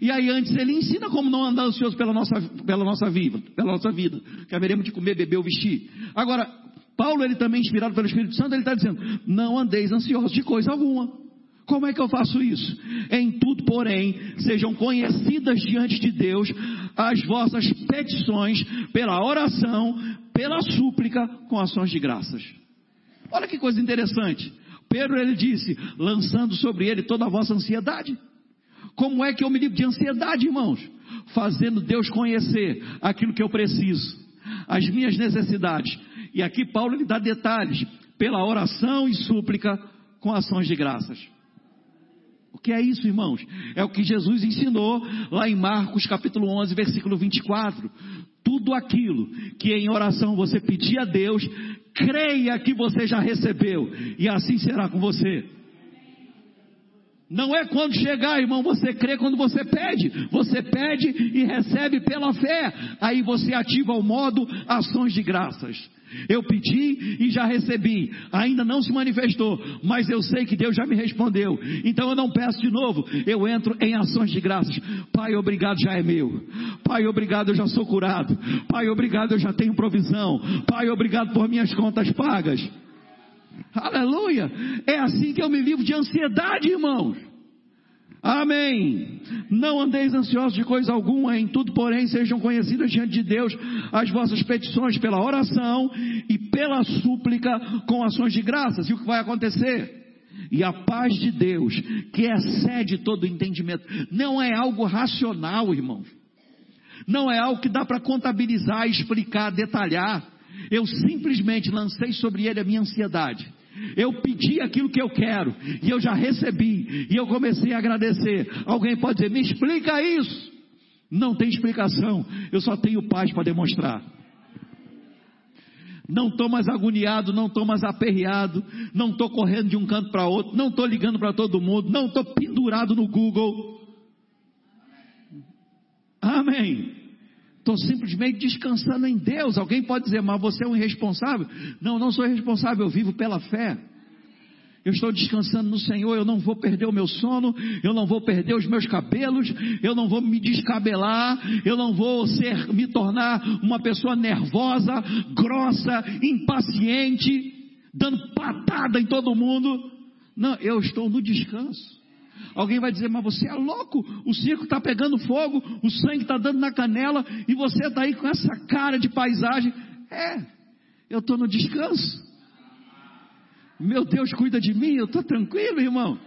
E aí antes ele ensina como não andar ansioso pela nossa, pela nossa vida, pela nossa vida, que haveremos de comer, beber ou vestir. Agora, Paulo ele também inspirado pelo Espírito Santo, ele está dizendo: não andeis ansiosos de coisa alguma. Como é que eu faço isso? Em tudo, porém, sejam conhecidas diante de Deus as vossas petições pela oração, pela súplica, com ações de graças. Olha que coisa interessante. Pedro ele disse, lançando sobre ele toda a vossa ansiedade. Como é que eu me livro de ansiedade, irmãos? Fazendo Deus conhecer aquilo que eu preciso, as minhas necessidades. E aqui Paulo lhe dá detalhes, pela oração e súplica com ações de graças. Que é isso, irmãos? É o que Jesus ensinou lá em Marcos capítulo 11, versículo 24. Tudo aquilo que em oração você pedir a Deus, creia que você já recebeu, e assim será com você. Não é quando chegar, irmão, você crê quando você pede. Você pede e recebe pela fé. Aí você ativa o modo ações de graças. Eu pedi e já recebi. Ainda não se manifestou, mas eu sei que Deus já me respondeu. Então eu não peço de novo. Eu entro em ações de graças. Pai, obrigado, já é meu. Pai, obrigado, eu já sou curado. Pai, obrigado, eu já tenho provisão. Pai, obrigado por minhas contas pagas. Aleluia! É assim que eu me livro de ansiedade, irmãos. Amém. Não andeis ansiosos de coisa alguma, em tudo, porém, sejam conhecidas diante de Deus as vossas petições pela oração e pela súplica com ações de graças. E o que vai acontecer? E a paz de Deus, que excede todo entendimento, não é algo racional, irmãos. Não é algo que dá para contabilizar, explicar, detalhar. Eu simplesmente lancei sobre ele a minha ansiedade. Eu pedi aquilo que eu quero e eu já recebi e eu comecei a agradecer. Alguém pode dizer: "Me explica isso?" Não tem explicação. Eu só tenho paz para demonstrar. Não estou mais agoniado, não estou mais aperreado, não estou correndo de um canto para outro, não estou ligando para todo mundo, não estou pendurado no Google. Amém. Estou simplesmente descansando em Deus. Alguém pode dizer, mas você é um irresponsável? Não, não sou irresponsável, eu vivo pela fé. Eu estou descansando no Senhor, eu não vou perder o meu sono, eu não vou perder os meus cabelos, eu não vou me descabelar, eu não vou ser, me tornar uma pessoa nervosa, grossa, impaciente, dando patada em todo mundo. Não, eu estou no descanso. Alguém vai dizer, mas você é louco, o circo está pegando fogo, o sangue está dando na canela, e você está aí com essa cara de paisagem. É, eu estou no descanso. Meu Deus cuida de mim, eu estou tranquilo, irmão.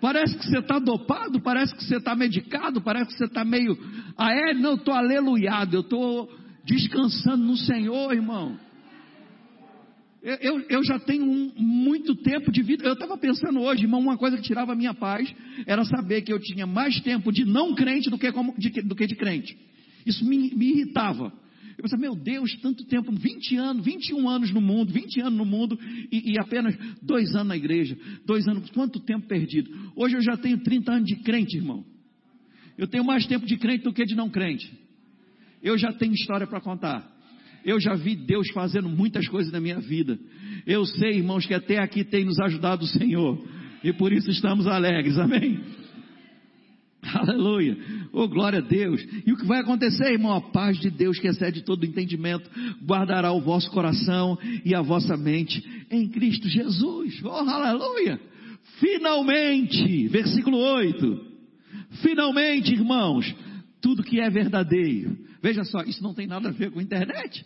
Parece que você está dopado, parece que você está medicado, parece que você está meio aéreo. Não, eu estou aleluiado, eu estou descansando no Senhor, irmão. Eu, eu, já tenho um, muito tempo de vida. Eu estava pensando hoje, irmão, uma coisa que tirava a minha paz era saber que eu tinha mais tempo de não crente do que, como, de, do que de crente. Isso me, me irritava. Eu pensava, meu Deus, tanto tempo, 20 anos, 21 anos no mundo, 20 anos no mundo e, e, apenas dois anos na igreja, dois anos, quanto tempo perdido. Hoje eu já tenho 30 anos de crente, irmão. Eu tenho mais tempo de crente do que de não crente. Eu já tenho história para contar. Eu já vi Deus fazendo muitas coisas na minha vida. Eu sei, irmãos, que até aqui tem nos ajudado o Senhor. E por isso estamos alegres. Amém? Aleluia. Oh, glória a Deus. E o que vai acontecer, irmão? A paz de Deus, que excede todo entendimento, guardará o vosso coração e a vossa mente em Cristo Jesus. Oh, aleluia. Finalmente, versículo 8. Finalmente, irmãos, tudo que é verdadeiro. Veja só, isso não tem nada a ver com a internet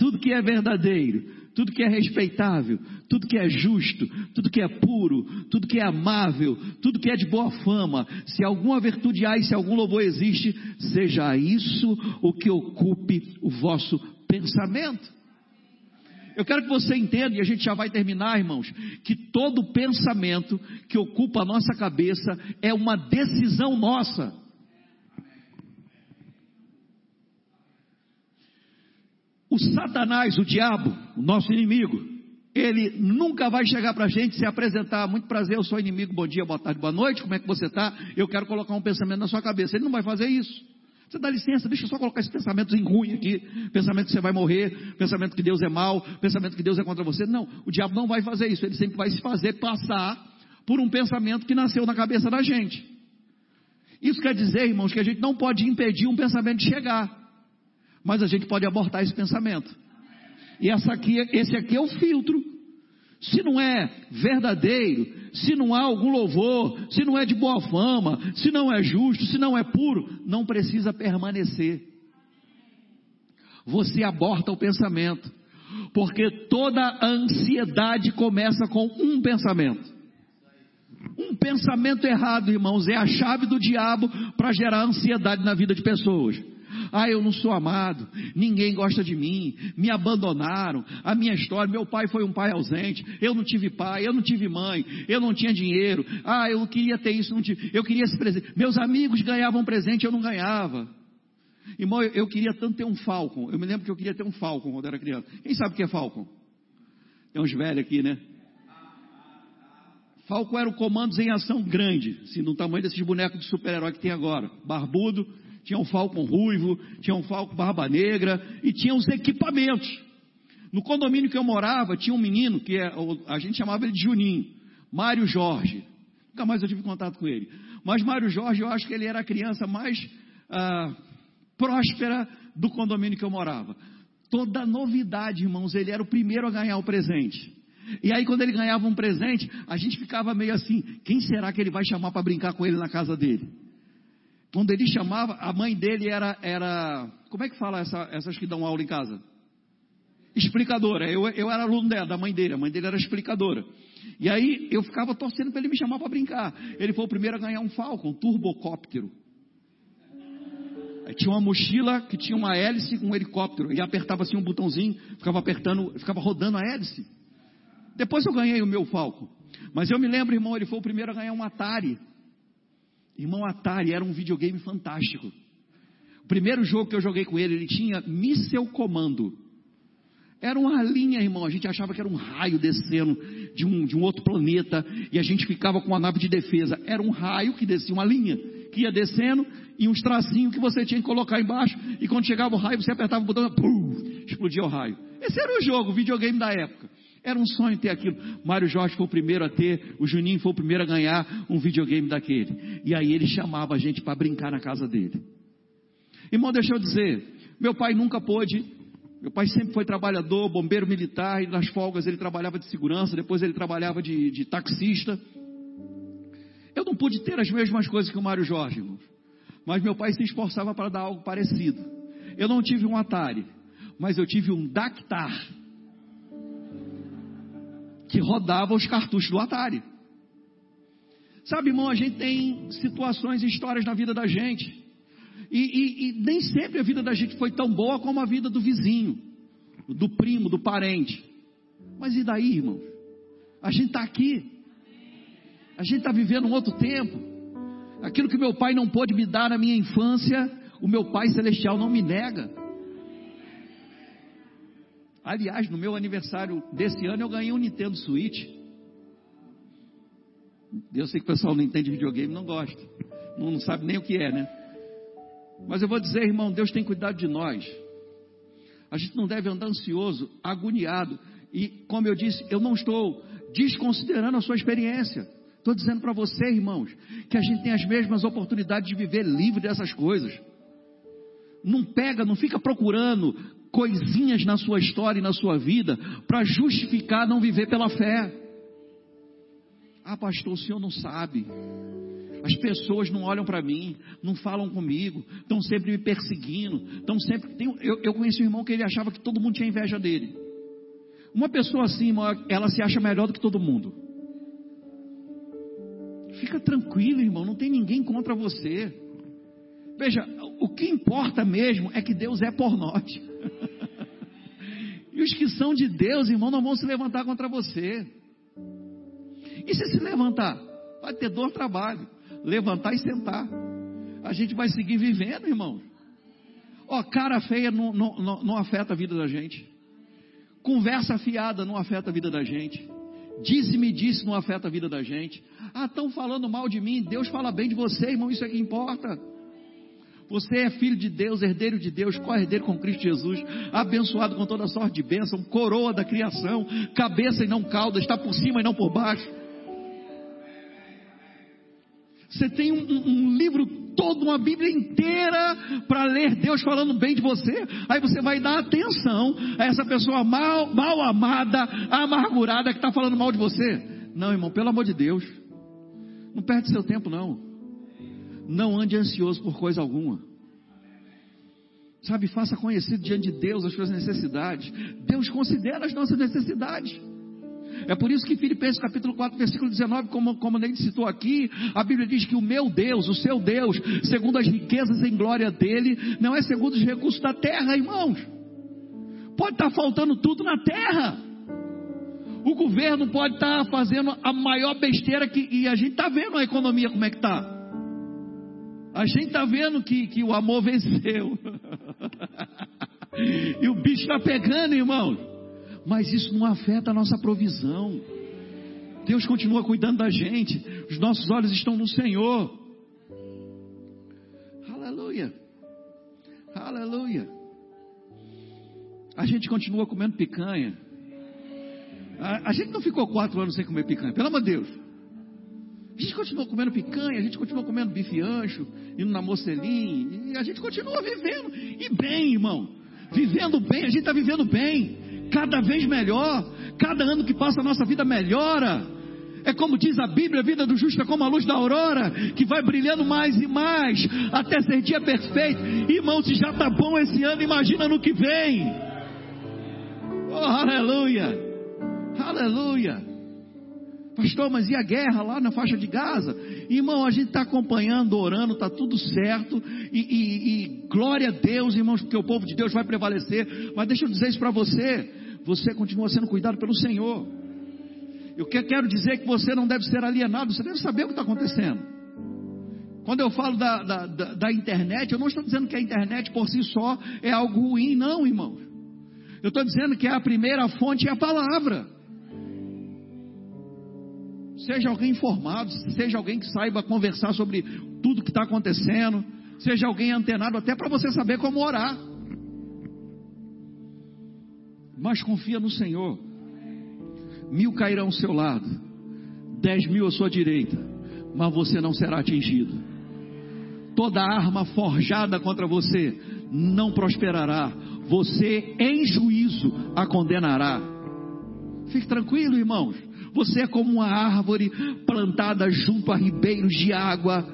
tudo que é verdadeiro, tudo que é respeitável, tudo que é justo, tudo que é puro, tudo que é amável, tudo que é de boa fama, se alguma virtude há e se algum louvor existe, seja isso o que ocupe o vosso pensamento. Eu quero que você entenda, e a gente já vai terminar, irmãos, que todo pensamento que ocupa a nossa cabeça é uma decisão nossa. O Satanás, o diabo, o nosso inimigo, ele nunca vai chegar para a gente se apresentar. Muito prazer, eu sou inimigo, bom dia, boa tarde, boa noite, como é que você está? Eu quero colocar um pensamento na sua cabeça. Ele não vai fazer isso. Você dá licença, deixa eu só colocar esse pensamento em ruim aqui. Pensamento que você vai morrer, pensamento que Deus é mal, pensamento que Deus é contra você. Não, o diabo não vai fazer isso. Ele sempre vai se fazer passar por um pensamento que nasceu na cabeça da gente. Isso quer dizer, irmãos, que a gente não pode impedir um pensamento de chegar. Mas a gente pode abortar esse pensamento. E essa aqui, esse aqui é o filtro. Se não é verdadeiro, se não há algum louvor, se não é de boa fama, se não é justo, se não é puro, não precisa permanecer. Você aborta o pensamento, porque toda ansiedade começa com um pensamento. Um pensamento errado, irmãos, é a chave do diabo para gerar ansiedade na vida de pessoas. Ah, eu não sou amado, ninguém gosta de mim, me abandonaram, a minha história, meu pai foi um pai ausente, eu não tive pai, eu não tive mãe, eu não tinha dinheiro, ah, eu queria ter isso, não tive, eu queria esse presente. Meus amigos ganhavam presente, eu não ganhava. Irmão, eu, eu queria tanto ter um Falcon. Eu me lembro que eu queria ter um Falcon quando era criança. Quem sabe o que é Falcon? Tem uns velhos aqui, né? Falcon era o comandos em ação grande, assim, no tamanho desses bonecos de super-herói que tem agora. Barbudo, tinha um falcon ruivo, tinha um falcon barba negra e tinha os equipamentos. No condomínio que eu morava, tinha um menino que é, a gente chamava ele de Juninho, Mário Jorge. Nunca mais eu tive contato com ele. Mas Mário Jorge, eu acho que ele era a criança mais ah, próspera do condomínio que eu morava. Toda novidade, irmãos, ele era o primeiro a ganhar o presente. E aí quando ele ganhava um presente, a gente ficava meio assim, quem será que ele vai chamar para brincar com ele na casa dele? Quando ele chamava, a mãe dele era, era como é que fala essa, essas que dão aula em casa? Explicadora. Eu, eu era aluno dela, da mãe dele, a mãe dele era explicadora. E aí eu ficava torcendo para ele me chamar para brincar. Ele foi o primeiro a ganhar um Falcon, um turbocóptero. Aí tinha uma mochila que tinha uma hélice com um helicóptero. E apertava assim um botãozinho, ficava apertando, ficava rodando a hélice. Depois eu ganhei o meu Falcon. Mas eu me lembro, irmão, ele foi o primeiro a ganhar um Atari. Irmão, Atari era um videogame fantástico. O primeiro jogo que eu joguei com ele, ele tinha Missile Comando. Era uma linha, irmão. A gente achava que era um raio descendo de um, de um outro planeta e a gente ficava com uma nave de defesa. Era um raio que descia, uma linha que ia descendo e uns tracinhos que você tinha que colocar embaixo. E quando chegava o raio, você apertava o botão, pum, explodia o raio. Esse era o jogo, o videogame da época. Era um sonho ter aquilo. Mário Jorge foi o primeiro a ter, o Juninho foi o primeiro a ganhar um videogame daquele. E aí ele chamava a gente para brincar na casa dele. Irmão, deixa eu dizer, meu pai nunca pôde meu pai sempre foi trabalhador, bombeiro militar, e nas folgas ele trabalhava de segurança, depois ele trabalhava de, de taxista. Eu não pude ter as mesmas coisas que o Mário Jorge. Mas meu pai se esforçava para dar algo parecido. Eu não tive um Atari, mas eu tive um Dactar. Que rodava os cartuchos do Atari. Sabe, irmão, a gente tem situações e histórias na vida da gente e, e, e nem sempre a vida da gente foi tão boa como a vida do vizinho, do primo, do parente. Mas e daí, irmãos? A gente está aqui. A gente está vivendo um outro tempo. Aquilo que meu pai não pôde me dar na minha infância, o meu pai celestial não me nega. Aliás, no meu aniversário desse ano eu ganhei um Nintendo Switch. Eu sei que o pessoal não entende videogame, não gosta. Não, não sabe nem o que é, né? Mas eu vou dizer, irmão, Deus tem cuidado de nós. A gente não deve andar ansioso, agoniado. E, como eu disse, eu não estou desconsiderando a sua experiência. Estou dizendo para você, irmãos, que a gente tem as mesmas oportunidades de viver livre dessas coisas. Não pega, não fica procurando coisinhas na sua história e na sua vida para justificar não viver pela fé. Ah, pastor, o senhor não sabe. As pessoas não olham para mim, não falam comigo, estão sempre me perseguindo, estão sempre. Eu, eu conheci um irmão que ele achava que todo mundo tinha inveja dele. Uma pessoa assim, ela se acha melhor do que todo mundo. Fica tranquilo, irmão, não tem ninguém contra você. Veja, o que importa mesmo é que Deus é por nós. e os que são de Deus, irmão, não vão se levantar contra você. E se se levantar? Vai ter dor, trabalho levantar e sentar. A gente vai seguir vivendo, irmão. Ó, cara feia não, não, não, afeta a vida da gente. Conversa afiada não afeta a vida da gente. Diz-me disse não afeta a vida da gente. Ah, estão falando mal de mim. Deus fala bem de você, irmão. Isso é que importa. Você é filho de Deus, herdeiro de Deus, co-herdeiro com Cristo Jesus, abençoado com toda sorte de bênção, coroa da criação, cabeça e não cauda, está por cima e não por baixo. Você tem um, um, livro todo, uma Bíblia inteira para ler Deus falando bem de você. Aí você vai dar atenção a essa pessoa mal, mal amada, amargurada que está falando mal de você. Não, irmão, pelo amor de Deus. Não perde seu tempo, não. Não ande ansioso por coisa alguma. Sabe, faça conhecido diante de Deus as suas necessidades. Deus considera as nossas necessidades. É por isso que Filipenses capítulo 4, versículo 19, como, como gente citou aqui, a Bíblia diz que o meu Deus, o seu Deus, segundo as riquezas em glória dele, não é segundo os recursos da terra, irmãos. Pode estar faltando tudo na terra. O governo pode estar fazendo a maior besteira que, e a gente está vendo a economia como é que está. A gente está vendo que, que o amor venceu. e o bicho está pegando, irmãos mas isso não afeta a nossa provisão. Deus continua cuidando da gente, os nossos olhos estão no Senhor. Aleluia, aleluia. A gente continua comendo picanha. A, a, gente não ficou quatro anos sem comer picanha, pelo amor de Deus. A gente continua comendo picanha, a gente continua comendo bife ancho, indo na mocelim, e a gente continua vivendo, e bem, irmão. Vivendo bem, a gente está vivendo bem cada vez melhor, Cada ano que passa a nossa vida melhora. É como diz a Bíblia, a vida do justo é como a luz da aurora, que vai brilhando mais e mais, até ser dia perfeito. Irmão, se já está bom esse ano, imagina no que vem. Oh, aleluia! Aleluia! Pastor, mas e a guerra lá na faixa de Gaza? Irmão, a gente está acompanhando, orando, está tudo certo. E, e, e, glória a Deus, irmãos, porque o povo de Deus vai prevalecer. Mas deixa eu dizer isso para você: você continua sendo cuidado pelo Senhor. E o que eu quero dizer que você não deve ser alienado, você deve saber o que está acontecendo. Quando eu falo da, da, da, da internet, eu não estou dizendo que a internet por si só é algo ruim, não, irmãos. Eu estou dizendo que a primeira fonte é a palavra. Seja alguém informado, seja alguém que saiba conversar sobre tudo que está acontecendo, seja alguém antenado até para você saber como orar. Mas confia no Senhor. Mil cairão ao seu lado, dez mil à sua direita, mas você não será atingido. Toda arma forjada contra você não prosperará. Você, em juízo, a condenará. Fique tranquilo, irmãos. Você é como uma árvore plantada junto a ribeiros de água,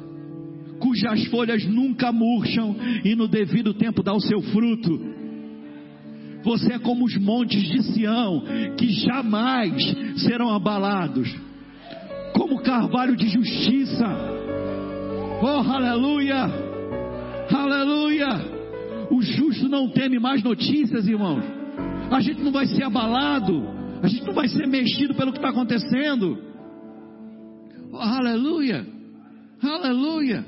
cujas folhas nunca murcham e no devido tempo dá o seu fruto. Você é como os montes de Sião, que jamais serão abalados. Como carvalho de justiça. Oh, aleluia! Aleluia! O justo não teme mais notícias, irmãos. A gente não vai ser abalado. A gente não vai ser mexido pelo que está acontecendo. Oh, aleluia! Aleluia!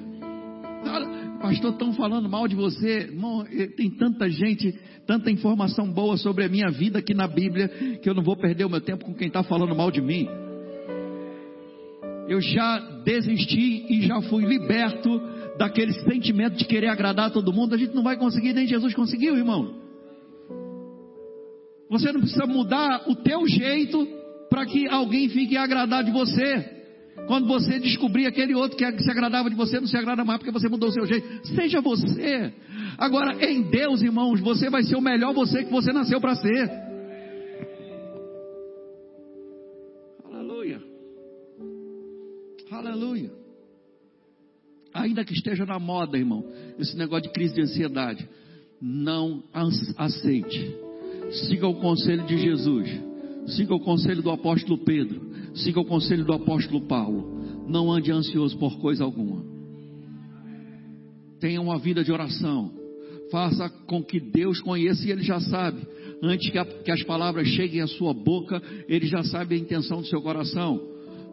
Pastor, estão falando mal de você. Irmão, tem tanta gente, tanta informação boa sobre a minha vida aqui na Bíblia, que eu não vou perder o meu tempo com quem está falando mal de mim. Eu já desisti e já fui liberto daquele sentimento de querer agradar todo mundo. A gente não vai conseguir, nem Jesus conseguiu, irmão. Você não precisa mudar o teu jeito para que alguém fique agradado de você. Quando você descobrir aquele outro que se agradava de você, não se agrada mais porque você mudou o seu jeito. Seja você. Agora, em Deus, irmãos, você vai ser o melhor você que você nasceu para ser. Aleluia. Aleluia. Ainda que esteja na moda, irmão, esse negócio de crise de ansiedade, não aceite Siga o conselho de Jesus. Siga o conselho do apóstolo Pedro. Siga o conselho do apóstolo Paulo. Não ande ansioso por coisa alguma. Tenha uma vida de oração. Faça com que Deus conheça e Ele já sabe. Antes que, a, que as palavras cheguem à sua boca, Ele já sabe a intenção do seu coração.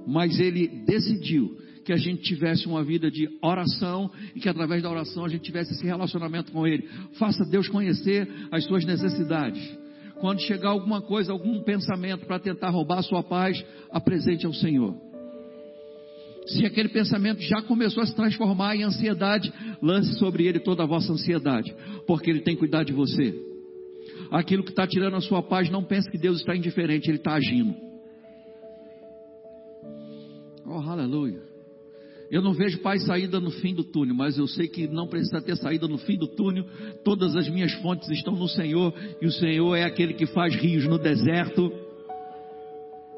Mas Ele decidiu que a gente tivesse uma vida de oração e que através da oração a gente tivesse esse relacionamento com Ele. Faça Deus conhecer as suas necessidades. Quando chegar alguma coisa, algum pensamento para tentar roubar a sua paz, apresente ao Senhor. Se aquele pensamento já começou a se transformar em ansiedade, lance sobre ele toda a vossa ansiedade, porque ele tem cuidado de você. Aquilo que está tirando a sua paz, não pense que Deus está indiferente, ele está agindo. Oh, aleluia. Eu não vejo paz saída no fim do túnel, mas eu sei que não precisa ter saída no fim do túnel. Todas as minhas fontes estão no Senhor, e o Senhor é aquele que faz rios no deserto.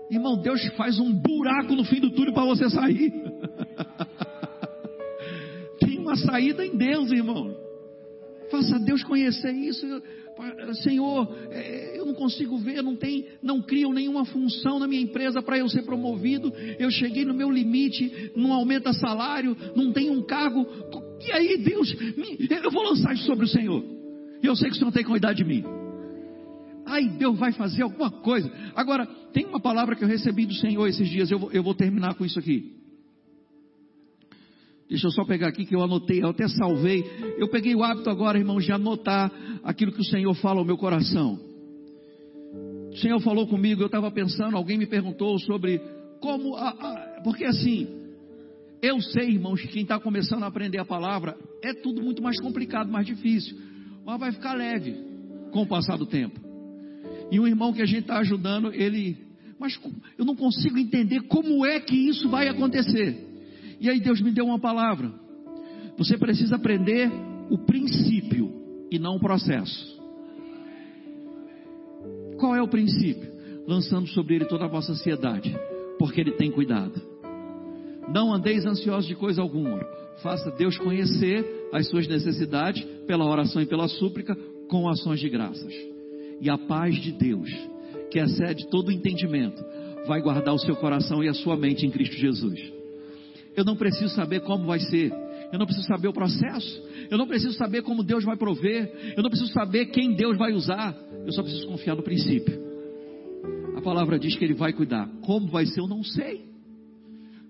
Irmão, Deus faz um buraco no fim do túnel para você sair. Tem uma saída em Deus, irmão. Faça Deus conhecer isso. Senhor, é, eu não consigo ver, não tem, não criam nenhuma função na minha empresa para eu ser promovido. Eu cheguei no meu limite, não aumenta salário, não tem um cargo. E aí, Deus, eu vou lançar isso sobre o Senhor. E eu sei que o Senhor tem cuidado de mim. Ai, Deus vai fazer alguma coisa. Agora, tem uma palavra que eu recebi do Senhor esses dias, eu vou, eu vou terminar com isso aqui. Deixa eu só pegar aqui que eu anotei, eu até salvei. Eu peguei o hábito agora, irmãos, de anotar aquilo que o Senhor fala ao meu coração. O Senhor falou comigo, eu estava pensando, alguém me perguntou sobre como. A, a, porque assim, eu sei, irmãos, que quem está começando a aprender a palavra é tudo muito mais complicado, mais difícil. Mas vai ficar leve com o passar do tempo. E o irmão que a gente está ajudando, ele. Mas eu não consigo entender como é que isso vai acontecer. E aí Deus me deu uma palavra. Você precisa aprender o princípio e não o processo. Qual é o princípio? lançando sobre ele toda a vossa ansiedade, porque ele tem cuidado. Não andeis ansiosos de coisa alguma. Faça Deus conhecer as suas necessidades pela oração e pela súplica com ações de graças. E a paz de Deus, que excede todo entendimento, vai guardar o seu coração e a sua mente em Cristo Jesus. Eu não preciso saber como vai ser. Eu não preciso saber o processo. Eu não preciso saber como Deus vai prover. Eu não preciso saber quem Deus vai usar. Eu só preciso confiar no princípio. A palavra diz que Ele vai cuidar. Como vai ser, eu não sei.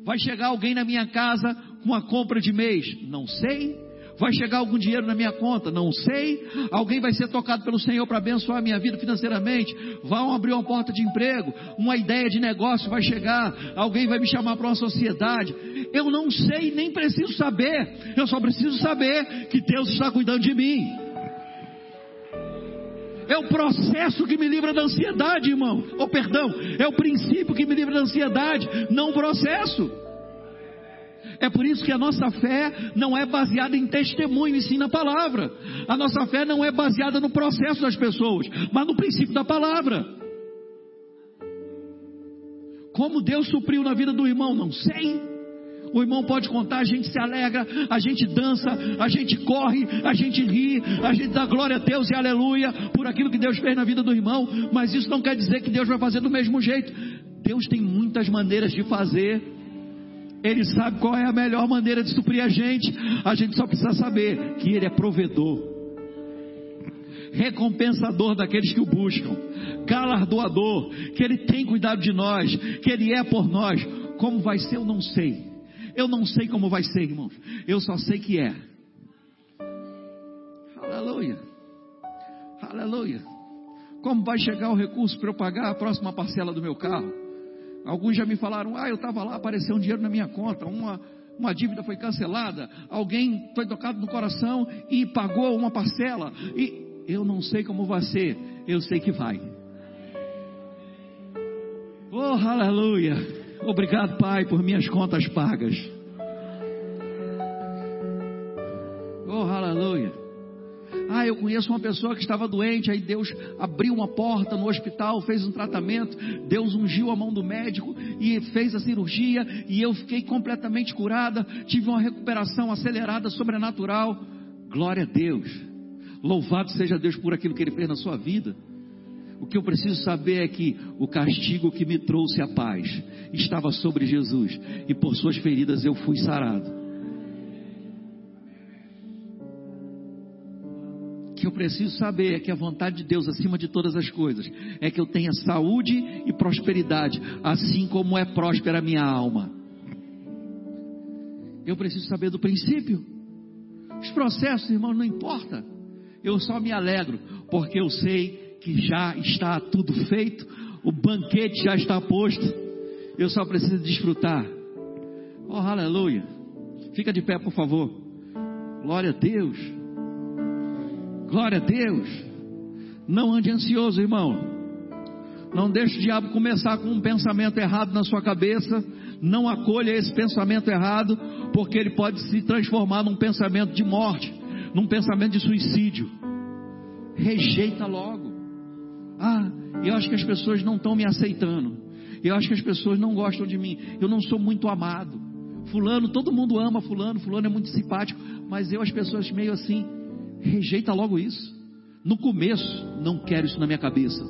Vai chegar alguém na minha casa com uma compra de mês? Não sei. Vai chegar algum dinheiro na minha conta? Não sei. Alguém vai ser tocado pelo Senhor para abençoar a minha vida financeiramente? Vão abrir uma porta de emprego? Uma ideia de negócio vai chegar? Alguém vai me chamar para uma sociedade? Eu não sei, nem preciso saber. Eu só preciso saber que Deus está cuidando de mim. É o processo que me livra da ansiedade, irmão. Ou oh, perdão, é o princípio que me livra da ansiedade, não o processo. É por isso que a nossa fé não é baseada em testemunho, e sim na palavra. A nossa fé não é baseada no processo das pessoas, mas no princípio da palavra. Como Deus supriu na vida do irmão, não sei. O irmão pode contar, a gente se alegra, a gente dança, a gente corre, a gente ri, a gente dá glória a Deus e aleluia por aquilo que Deus fez na vida do irmão, mas isso não quer dizer que Deus vai fazer do mesmo jeito. Deus tem muitas maneiras de fazer ele sabe qual é a melhor maneira de suprir a gente. A gente só precisa saber que Ele é provedor, recompensador daqueles que o buscam, galardoador, que Ele tem cuidado de nós, que Ele é por nós. Como vai ser, eu não sei. Eu não sei como vai ser, irmãos. Eu só sei que é. Aleluia. Aleluia. Como vai chegar o recurso para eu pagar a próxima parcela do meu carro? Alguns já me falaram, ah, eu estava lá, apareceu um dinheiro na minha conta, uma, uma dívida foi cancelada, alguém foi tocado no coração e pagou uma parcela. E eu não sei como vai ser, eu sei que vai. Oh, aleluia! Obrigado, Pai, por minhas contas pagas. Eu conheço uma pessoa que estava doente, aí Deus abriu uma porta no hospital, fez um tratamento, Deus ungiu a mão do médico e fez a cirurgia, e eu fiquei completamente curada, tive uma recuperação acelerada, sobrenatural. Glória a Deus. Louvado seja Deus por aquilo que Ele fez na sua vida. O que eu preciso saber é que o castigo que me trouxe a paz estava sobre Jesus, e por suas feridas eu fui sarado. Eu preciso saber é que a vontade de Deus acima de todas as coisas é que eu tenha saúde e prosperidade, assim como é próspera a minha alma. Eu preciso saber do princípio. Os processos, irmãos, não importa. Eu só me alegro, porque eu sei que já está tudo feito, o banquete já está posto. Eu só preciso desfrutar. Oh, aleluia. Fica de pé, por favor. Glória a Deus. Glória a Deus. Não ande ansioso, irmão. Não deixe o diabo começar com um pensamento errado na sua cabeça. Não acolha esse pensamento errado, porque ele pode se transformar num pensamento de morte, num pensamento de suicídio. Rejeita logo. Ah, eu acho que as pessoas não estão me aceitando. Eu acho que as pessoas não gostam de mim. Eu não sou muito amado. Fulano, todo mundo ama Fulano, Fulano é muito simpático, mas eu, as pessoas meio assim, Rejeita logo isso. No começo, não quero isso na minha cabeça.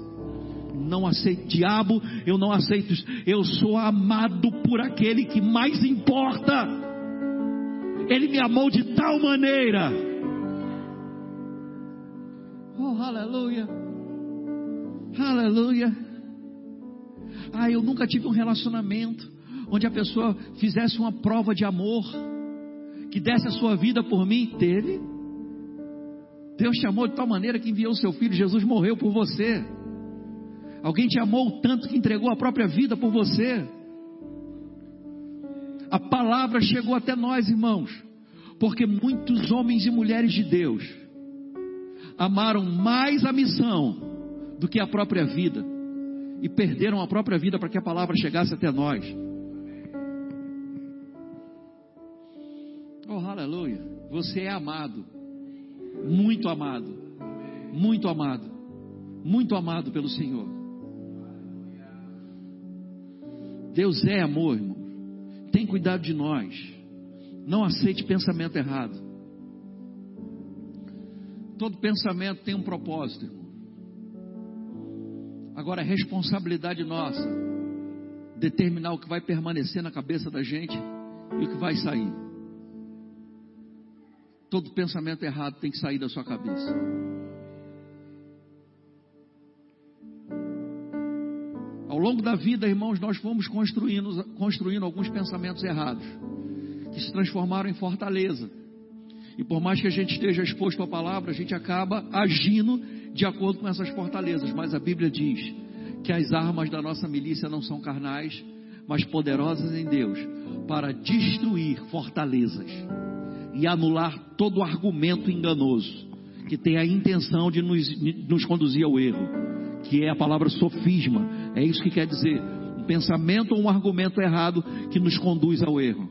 Não aceito, diabo, eu não aceito isso. Eu sou amado por aquele que mais importa. Ele me amou de tal maneira. Oh, aleluia. Aleluia. Ah, eu nunca tive um relacionamento onde a pessoa fizesse uma prova de amor, que desse a sua vida por mim. Teve. Deus te amou de tal maneira que enviou o seu filho, Jesus morreu por você. Alguém te amou tanto que entregou a própria vida por você. A palavra chegou até nós, irmãos, porque muitos homens e mulheres de Deus amaram mais a missão do que a própria vida e perderam a própria vida para que a palavra chegasse até nós. Oh, aleluia! Você é amado muito amado, muito amado, muito amado pelo Senhor. Deus é amor, irmão. Tem cuidado de nós. Não aceite pensamento errado. Todo pensamento tem um propósito, irmão. Agora é responsabilidade nossa determinar o que vai permanecer na cabeça da gente e o que vai sair. Todo pensamento errado tem que sair da sua cabeça. Ao longo da vida, irmãos, nós fomos construindo, construindo alguns pensamentos errados, que se transformaram em fortaleza. E por mais que a gente esteja exposto à palavra, a gente acaba agindo de acordo com essas fortalezas. Mas a Bíblia diz que as armas da nossa milícia não são carnais, mas poderosas em Deus para destruir fortalezas e anular todo argumento enganoso que tem a intenção de nos, nos conduzir ao erro, que é a palavra sofisma. É isso que quer dizer um pensamento ou um argumento errado que nos conduz ao erro.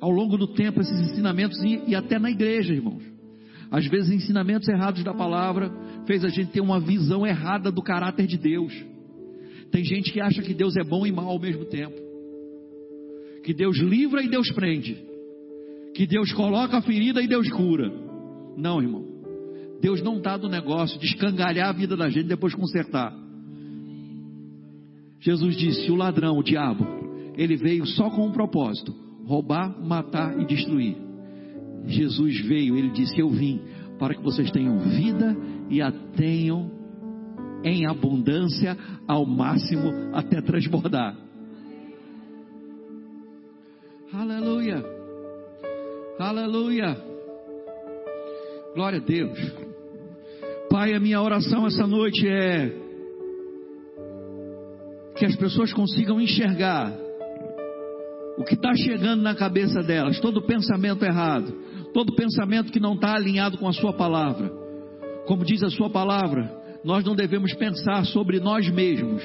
Ao longo do tempo, esses ensinamentos e, e até na igreja, irmãos. Às vezes, ensinamentos errados da palavra fez a gente ter uma visão errada do caráter de Deus. Tem gente que acha que Deus é bom e mal ao mesmo tempo. Que Deus livra e Deus prende. Que Deus coloca a ferida e Deus cura. Não, irmão. Deus não está do negócio de escangalhar a vida da gente e depois consertar. Jesus disse: o ladrão, o diabo, ele veio só com um propósito: roubar, matar e destruir. Jesus veio, ele disse: Eu vim para que vocês tenham vida e a tenham em abundância ao máximo até transbordar. Aleluia. Aleluia. Glória a Deus. Pai, a minha oração essa noite é que as pessoas consigam enxergar o que está chegando na cabeça delas, todo pensamento errado, todo pensamento que não está alinhado com a Sua palavra. Como diz a Sua palavra, nós não devemos pensar sobre nós mesmos,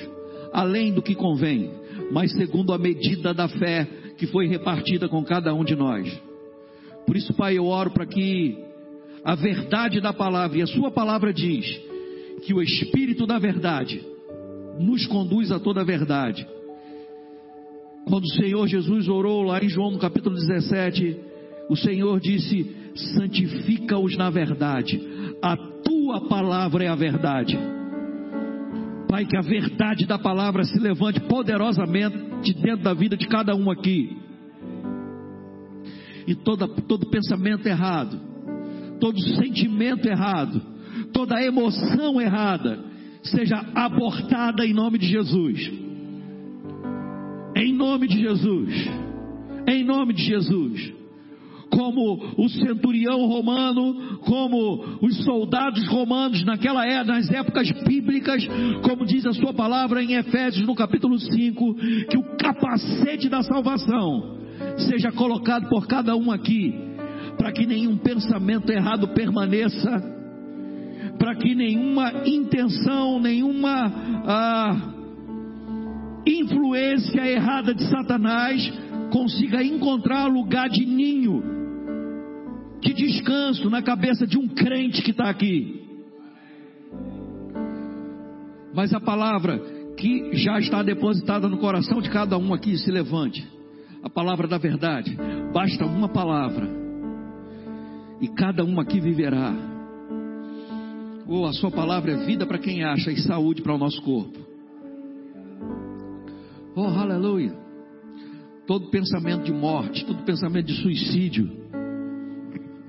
além do que convém, mas segundo a medida da fé que foi repartida com cada um de nós. Por isso, Pai, eu oro para que a verdade da palavra, e a Sua palavra diz que o Espírito da verdade nos conduz a toda a verdade. Quando o Senhor Jesus orou lá em João no capítulo 17, o Senhor disse: santifica-os na verdade, a tua palavra é a verdade. Pai, que a verdade da palavra se levante poderosamente dentro da vida de cada um aqui. E toda, todo pensamento errado, todo sentimento errado, toda emoção errada, seja abortada em nome de Jesus. Em nome de Jesus. Em nome de Jesus como o centurião romano, como os soldados romanos naquela era, nas épocas bíblicas, como diz a sua palavra em Efésios no capítulo 5, que o capacete da salvação seja colocado por cada um aqui, para que nenhum pensamento errado permaneça, para que nenhuma intenção, nenhuma ah, influência errada de Satanás consiga encontrar lugar de ninho que descanso na cabeça de um crente que está aqui. Mas a palavra que já está depositada no coração de cada um aqui se levante. A palavra da verdade. Basta uma palavra. E cada um aqui viverá. Ou oh, a sua palavra é vida para quem acha e saúde para o nosso corpo. Oh, aleluia. Todo pensamento de morte, todo pensamento de suicídio,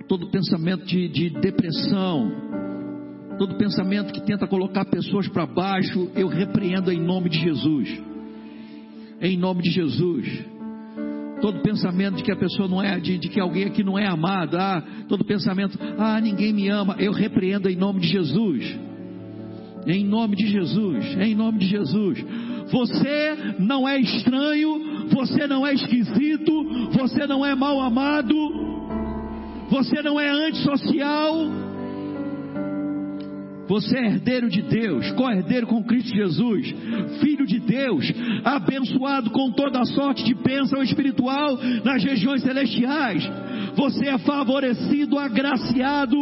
todo pensamento de, de depressão, todo pensamento que tenta colocar pessoas para baixo, eu repreendo em nome de Jesus. Em nome de Jesus. Todo pensamento de que a pessoa não é, de, de que alguém aqui não é amado, ah, todo pensamento, ah, ninguém me ama, eu repreendo em nome de Jesus. Em nome de Jesus, em nome de Jesus. Você não é estranho, você não é esquisito, você não é mal amado, você não é antissocial. Você é herdeiro de Deus, co-herdeiro com Cristo Jesus, filho de Deus, abençoado com toda a sorte de bênção espiritual nas regiões celestiais. Você é favorecido, agraciado,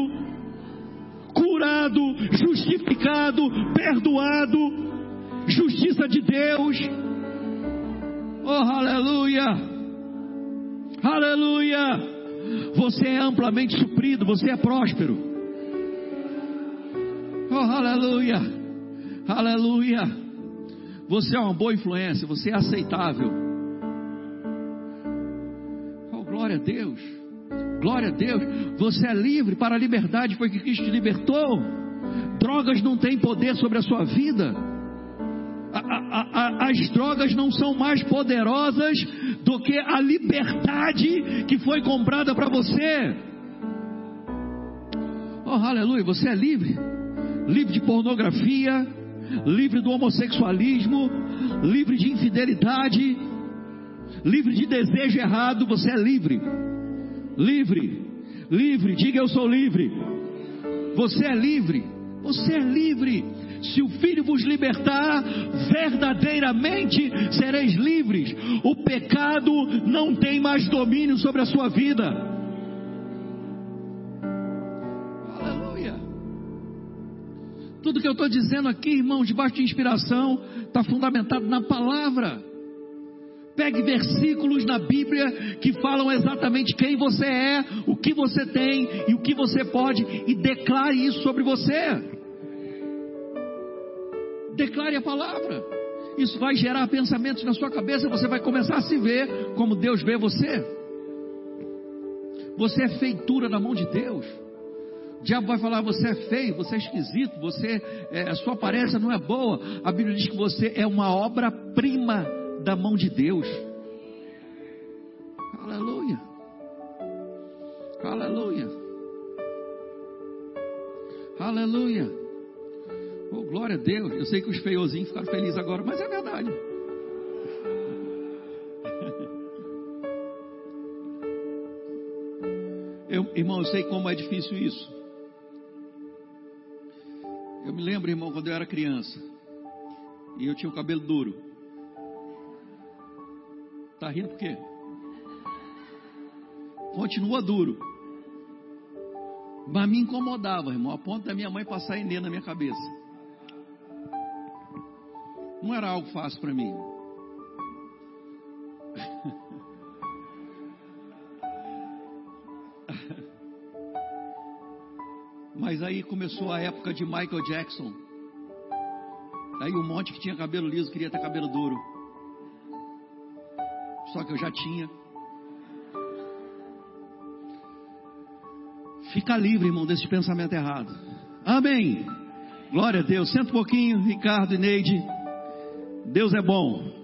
curado, justificado, perdoado, justiça de Deus. Oh, aleluia! Aleluia! Você é amplamente suprido, você é próspero. Aleluia! Aleluia! Você é uma boa influência, você é aceitável. Oh, glória a Deus! Glória a Deus! Você é livre para a liberdade, foi que Cristo te libertou. Drogas não têm poder sobre a sua vida. A, a, a, as drogas não são mais poderosas do que a liberdade que foi comprada para você. Oh, aleluia, você é livre. Livre de pornografia, livre do homossexualismo, livre de infidelidade, livre de desejo errado, você é livre. Livre, livre, diga eu sou livre. Você é livre, você é livre. Se o Filho vos libertar, verdadeiramente sereis livres. O pecado não tem mais domínio sobre a sua vida. Tudo que eu estou dizendo aqui, irmãos, debaixo de inspiração, está fundamentado na palavra. Pegue versículos na Bíblia que falam exatamente quem você é, o que você tem e o que você pode, e declare isso sobre você. Declare a palavra. Isso vai gerar pensamentos na sua cabeça. Você vai começar a se ver como Deus vê você. Você é feitura na mão de Deus. O diabo vai falar: você é feio, você é esquisito, você, é, a sua aparência não é boa. A Bíblia diz que você é uma obra-prima da mão de Deus. Aleluia. Aleluia. Aleluia. Oh, glória a Deus. Eu sei que os feiozinhos ficaram felizes agora, mas é verdade. Eu, irmão, eu sei como é difícil isso. Eu me lembro, irmão, quando eu era criança. E eu tinha o cabelo duro. Tá rindo por quê? Continua duro. Mas me incomodava, irmão, a ponto da minha mãe passar Enê na minha cabeça. Não era algo fácil para mim. Mas aí começou a época de Michael Jackson. Aí um monte que tinha cabelo liso queria ter cabelo duro. Só que eu já tinha. Fica livre, irmão, desse pensamento errado. Amém. Glória a Deus. Senta um pouquinho, Ricardo e Neide. Deus é bom.